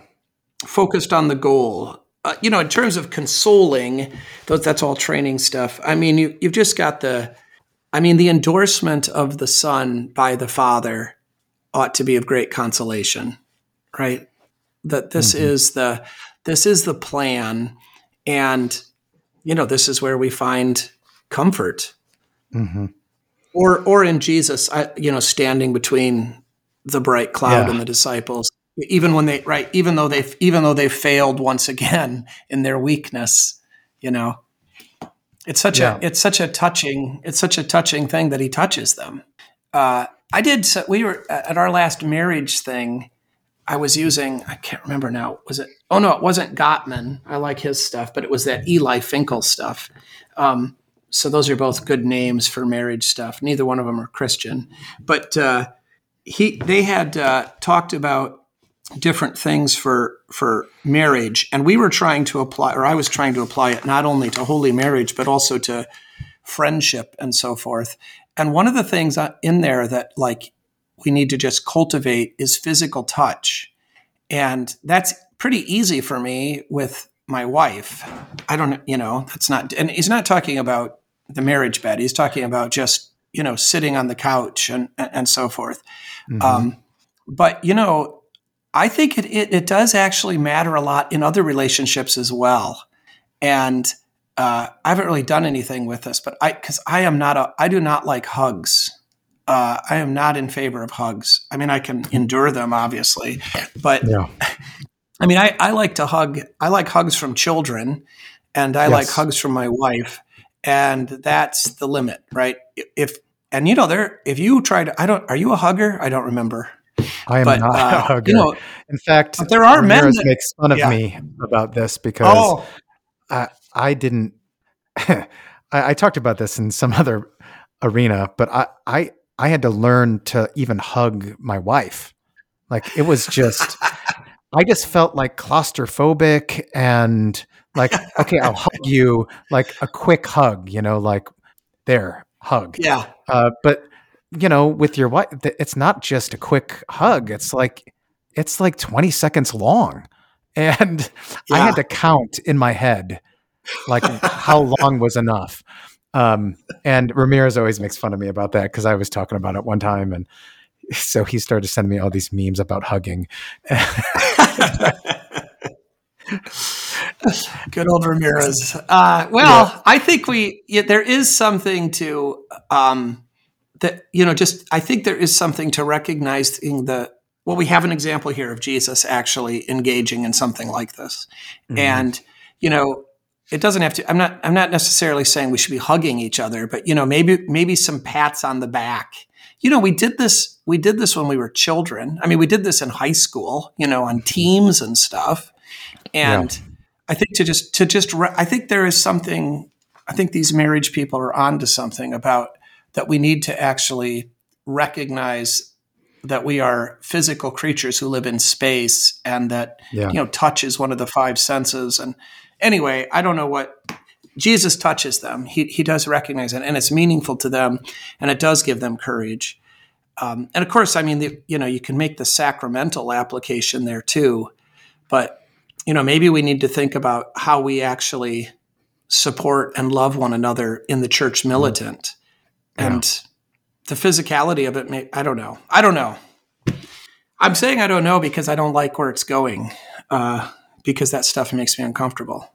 focused on the goal, uh, you know, in terms of consoling, that's all training stuff. I mean, you, you've just got the, I mean, the endorsement of the Son by the Father ought to be of great consolation, right? That this mm-hmm. is the, this is the plan, and you know, this is where we find comfort. Mm-hmm. Or, or in Jesus, I, you know, standing between the bright cloud yeah. and the disciples even when they right even though they've even though they failed once again *laughs* in their weakness you know it's such yeah. a it's such a touching it's such a touching thing that he touches them uh, i did we were at our last marriage thing i was using i can't remember now was it oh no it wasn't gottman. I like his stuff but it was that eli finkel stuff. Um, so those are both good names for marriage stuff. Neither one of them are christian. But uh, he they had uh, talked about different things for for marriage. And we were trying to apply or I was trying to apply it not only to holy marriage but also to friendship and so forth. And one of the things in there that like we need to just cultivate is physical touch. And that's pretty easy for me with my wife. I don't, you know, that's not, and he's not talking about the marriage bed. He's talking about just, you know, sitting on the couch and, and so forth. Mm-hmm. Um, but, you know, I think it, it, it, does actually matter a lot in other relationships as well. And uh, I haven't really done anything with this, but I, cause I am not a, I do not like hugs. Uh, I am not in favor of hugs. I mean, I can endure them, obviously, but yeah. *laughs* I mean, I, I like to hug. I like hugs from children, and I yes. like hugs from my wife, and that's the limit, right? If and you know, there, if you try to, I don't. Are you a hugger? I don't remember. I am but, not uh, a hugger. You know, in fact, there are men that makes fun of yeah. me about this because oh. I, I didn't. *laughs* I, I talked about this in some *laughs* other arena, but I, I I had to learn to even hug my wife. Like it was just, *laughs* I just felt like claustrophobic and like, *laughs* okay, I'll hug you, like a quick hug, you know, like there, hug. Yeah. Uh, but you know, with your wife, it's not just a quick hug. It's like, it's like 20 seconds long. *laughs* And yeah. I had to count in my head, like how long was enough. Um, and Ramirez always makes fun of me about that because I was talking about it one time, and so he started sending me all these memes about hugging. *laughs* Good old Ramirez. Uh, well, yeah. I think we yeah, there is something to um, that you know. Just I think there is something to recognizing the well. We have an example here of Jesus actually engaging in something like this, mm-hmm. and you know it doesn't have to i'm not i'm not necessarily saying we should be hugging each other but you know maybe maybe some pats on the back you know we did this we did this when we were children i mean we did this in high school you know on teams and stuff and yeah. i think to just to just re- i think there is something i think these marriage people are onto something about that we need to actually recognize that we are physical creatures who live in space and that yeah. you know touch is one of the five senses and anyway, I don't know what Jesus touches them. He, he does recognize it, and it's meaningful to them, and it does give them courage. Um, and of course, I mean, the, you know, you can make the sacramental application there too, but you know, maybe we need to think about how we actually support and love one another in the church militant, yeah. and the physicality of it. May, I don't know. I don't know. I'm saying I don't know because I don't like where it's going. Uh, because that stuff makes me uncomfortable.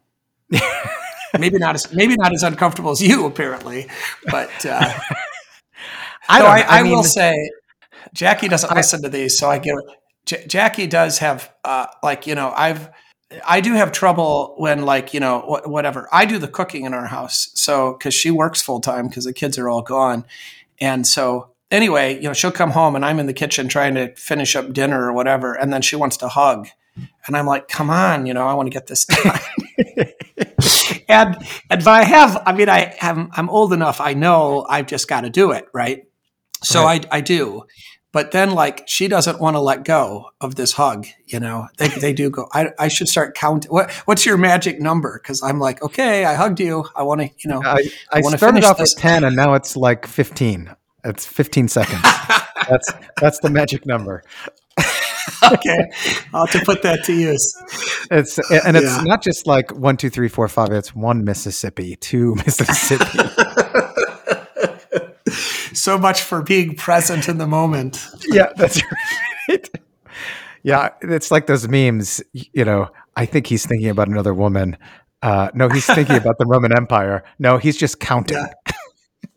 *laughs* maybe not as maybe not as uncomfortable as you apparently, but uh, *laughs* I, I, I, I mean, will say Jackie doesn't listen to these, so I get J- Jackie does have uh, like you know I've I do have trouble when like you know wh- whatever I do the cooking in our house, so because she works full time because the kids are all gone, and so anyway you know she'll come home and I'm in the kitchen trying to finish up dinner or whatever, and then she wants to hug and I'm like, come on, you know, I want to get this *laughs* done. and and but I have, I mean, I have, I'm old enough. I know I've just got to do it, right? So right. I I do. But then, like, she doesn't want to let go of this hug. You know, they, they do go. I, I should start counting. What What's your magic number? Because I'm like, okay, I hugged you. I want to, you know, I, I, I started off this. with ten, and now it's like fifteen. It's fifteen seconds. *laughs* that's that's the magic number. okay, I'll have to put that to use. It's and it's yeah. not just like one, two, three, four, five. It's one Mississippi, two *laughs* Mississippi. So much for being present in the moment. Yeah, that's *laughs* right. Yeah, it's like those memes. You know, I think he's thinking about another woman. Uh, no, he's thinking about the Roman Empire. No, he's just counting. Yeah.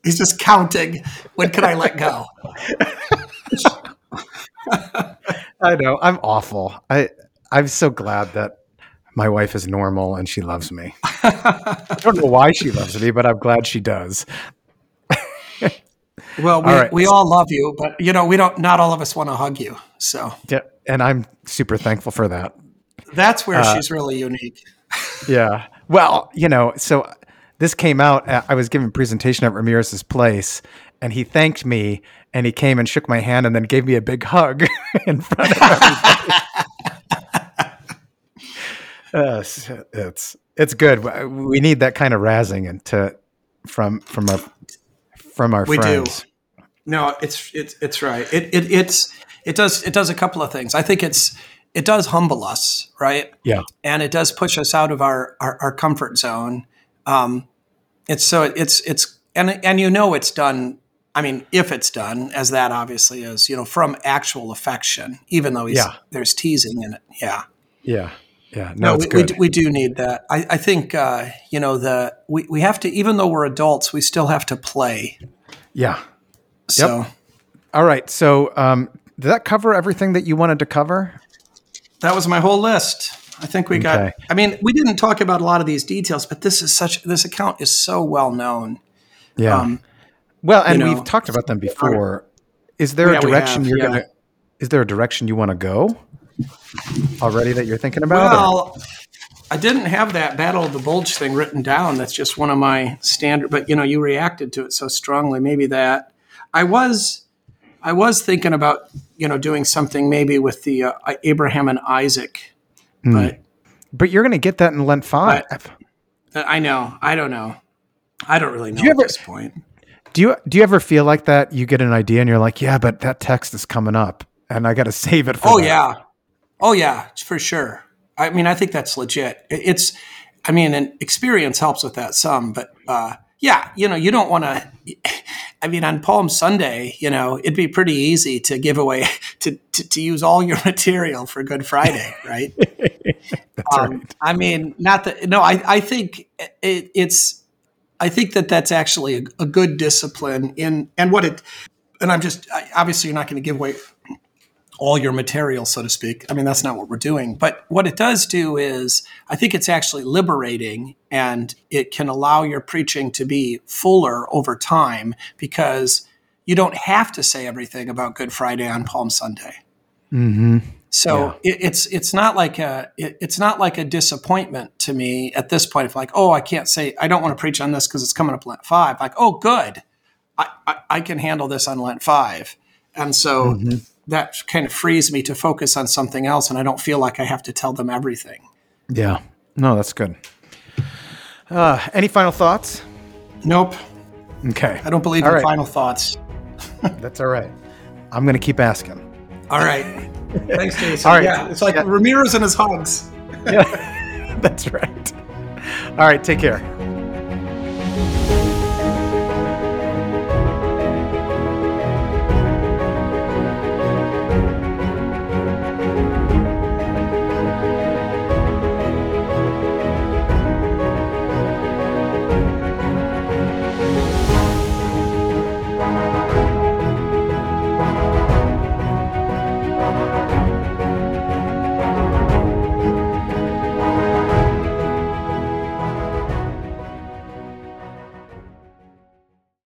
He's just counting. When can I let go? *laughs* I know. I'm awful. I I'm so glad that my wife is normal and she loves me. *laughs* I don't know why she loves me, but I'm glad she does. Well, we all, right. we all love you, but you know, we don't not all of us want to hug you. So Yeah, and I'm super thankful for that. That's where uh, she's really unique. *laughs* yeah. Well, you know, so this came out I was giving a presentation at Ramirez's place and he thanked me and he came and shook my hand and then gave me a big hug *laughs* in front of everybody. *laughs* uh, it's it's good. We need that kind of razzing and to from from our from our we friends. Do. No, it's it's it's right. It, it it's it does it does a couple of things. I think it's it does humble us, right? Yeah. And it does push us out of our our, our comfort zone. Um, it's so it's it's and and you know it's done. I mean, if it's done as that obviously is, you know, from actual affection, even though he's, Yeah. there's teasing in it. Yeah. Yeah. Yeah. No, it's we, we, we do need that. I, I think uh, you know the we, we have to even though we're adults, we still have to play. yeah. So All right. So, um, did that cover everything that you wanted to cover? that was my whole list. I think we got. I mean, we didn't talk about a lot of these details, but this is such. This account is so well known. Yeah. Um, well, and you know, we've talked about them before. Is there Yeah, a direction have, you're yeah. gonna? Is there a direction you want to go already that you're thinking about? or- Well, I didn't have that Battle of the Bulge thing written down. That's just one of my standard. But you know, you reacted to it so strongly. Maybe that I was, I was thinking about you know doing something maybe with the uh, Abraham and Isaac, Hmm. but but you're going to get that in Lent five. I know I don't know. I don't really know you at ever- this point. Do you do you ever feel like that? You get an idea and you're like, yeah, but that text is coming up, and I got to *laughs* save it for. Oh that." yeah, oh yeah, for sure. I mean, I think that's legit. It's, I mean, and experience helps with that some, but uh, yeah, you know, you don't want to. *laughs* I mean, on Palm Sunday, you know, it'd be pretty easy to give away *laughs* to to, to use all your *laughs* material for Good Friday, right? um, I mean, not that. No, I I think it, it's. I think that that's actually a, a good discipline in and what it. And I'm just obviously you're not going to give away all your material, so to speak. I mean, that's not what we're doing. But what it does do is, I think it's actually liberating and it can allow your preaching to be fuller over time because you don't have to say everything about Good Friday on Palm Sunday. Mm-hmm. So it, it's it's not like a it, it's not like a disappointment to me at this point. If like, oh, I can't say I don't want to preach on this because it's coming up Lent five. Like, oh, good, I, I, I can handle this on Lent five, and so that kind of frees me to focus on something else, and I don't feel like I have to tell them everything. Yeah. No, that's good. Uh, any final thoughts? Nope, Okay. I don't believe All in right. final thoughts. *laughs* That's all right. I'm going to keep asking. All right, thanks, Jason. All right. Yeah, it's like Yeah. Ramirez and his hugs. *laughs* yeah, *laughs* That's right. All right. Take care.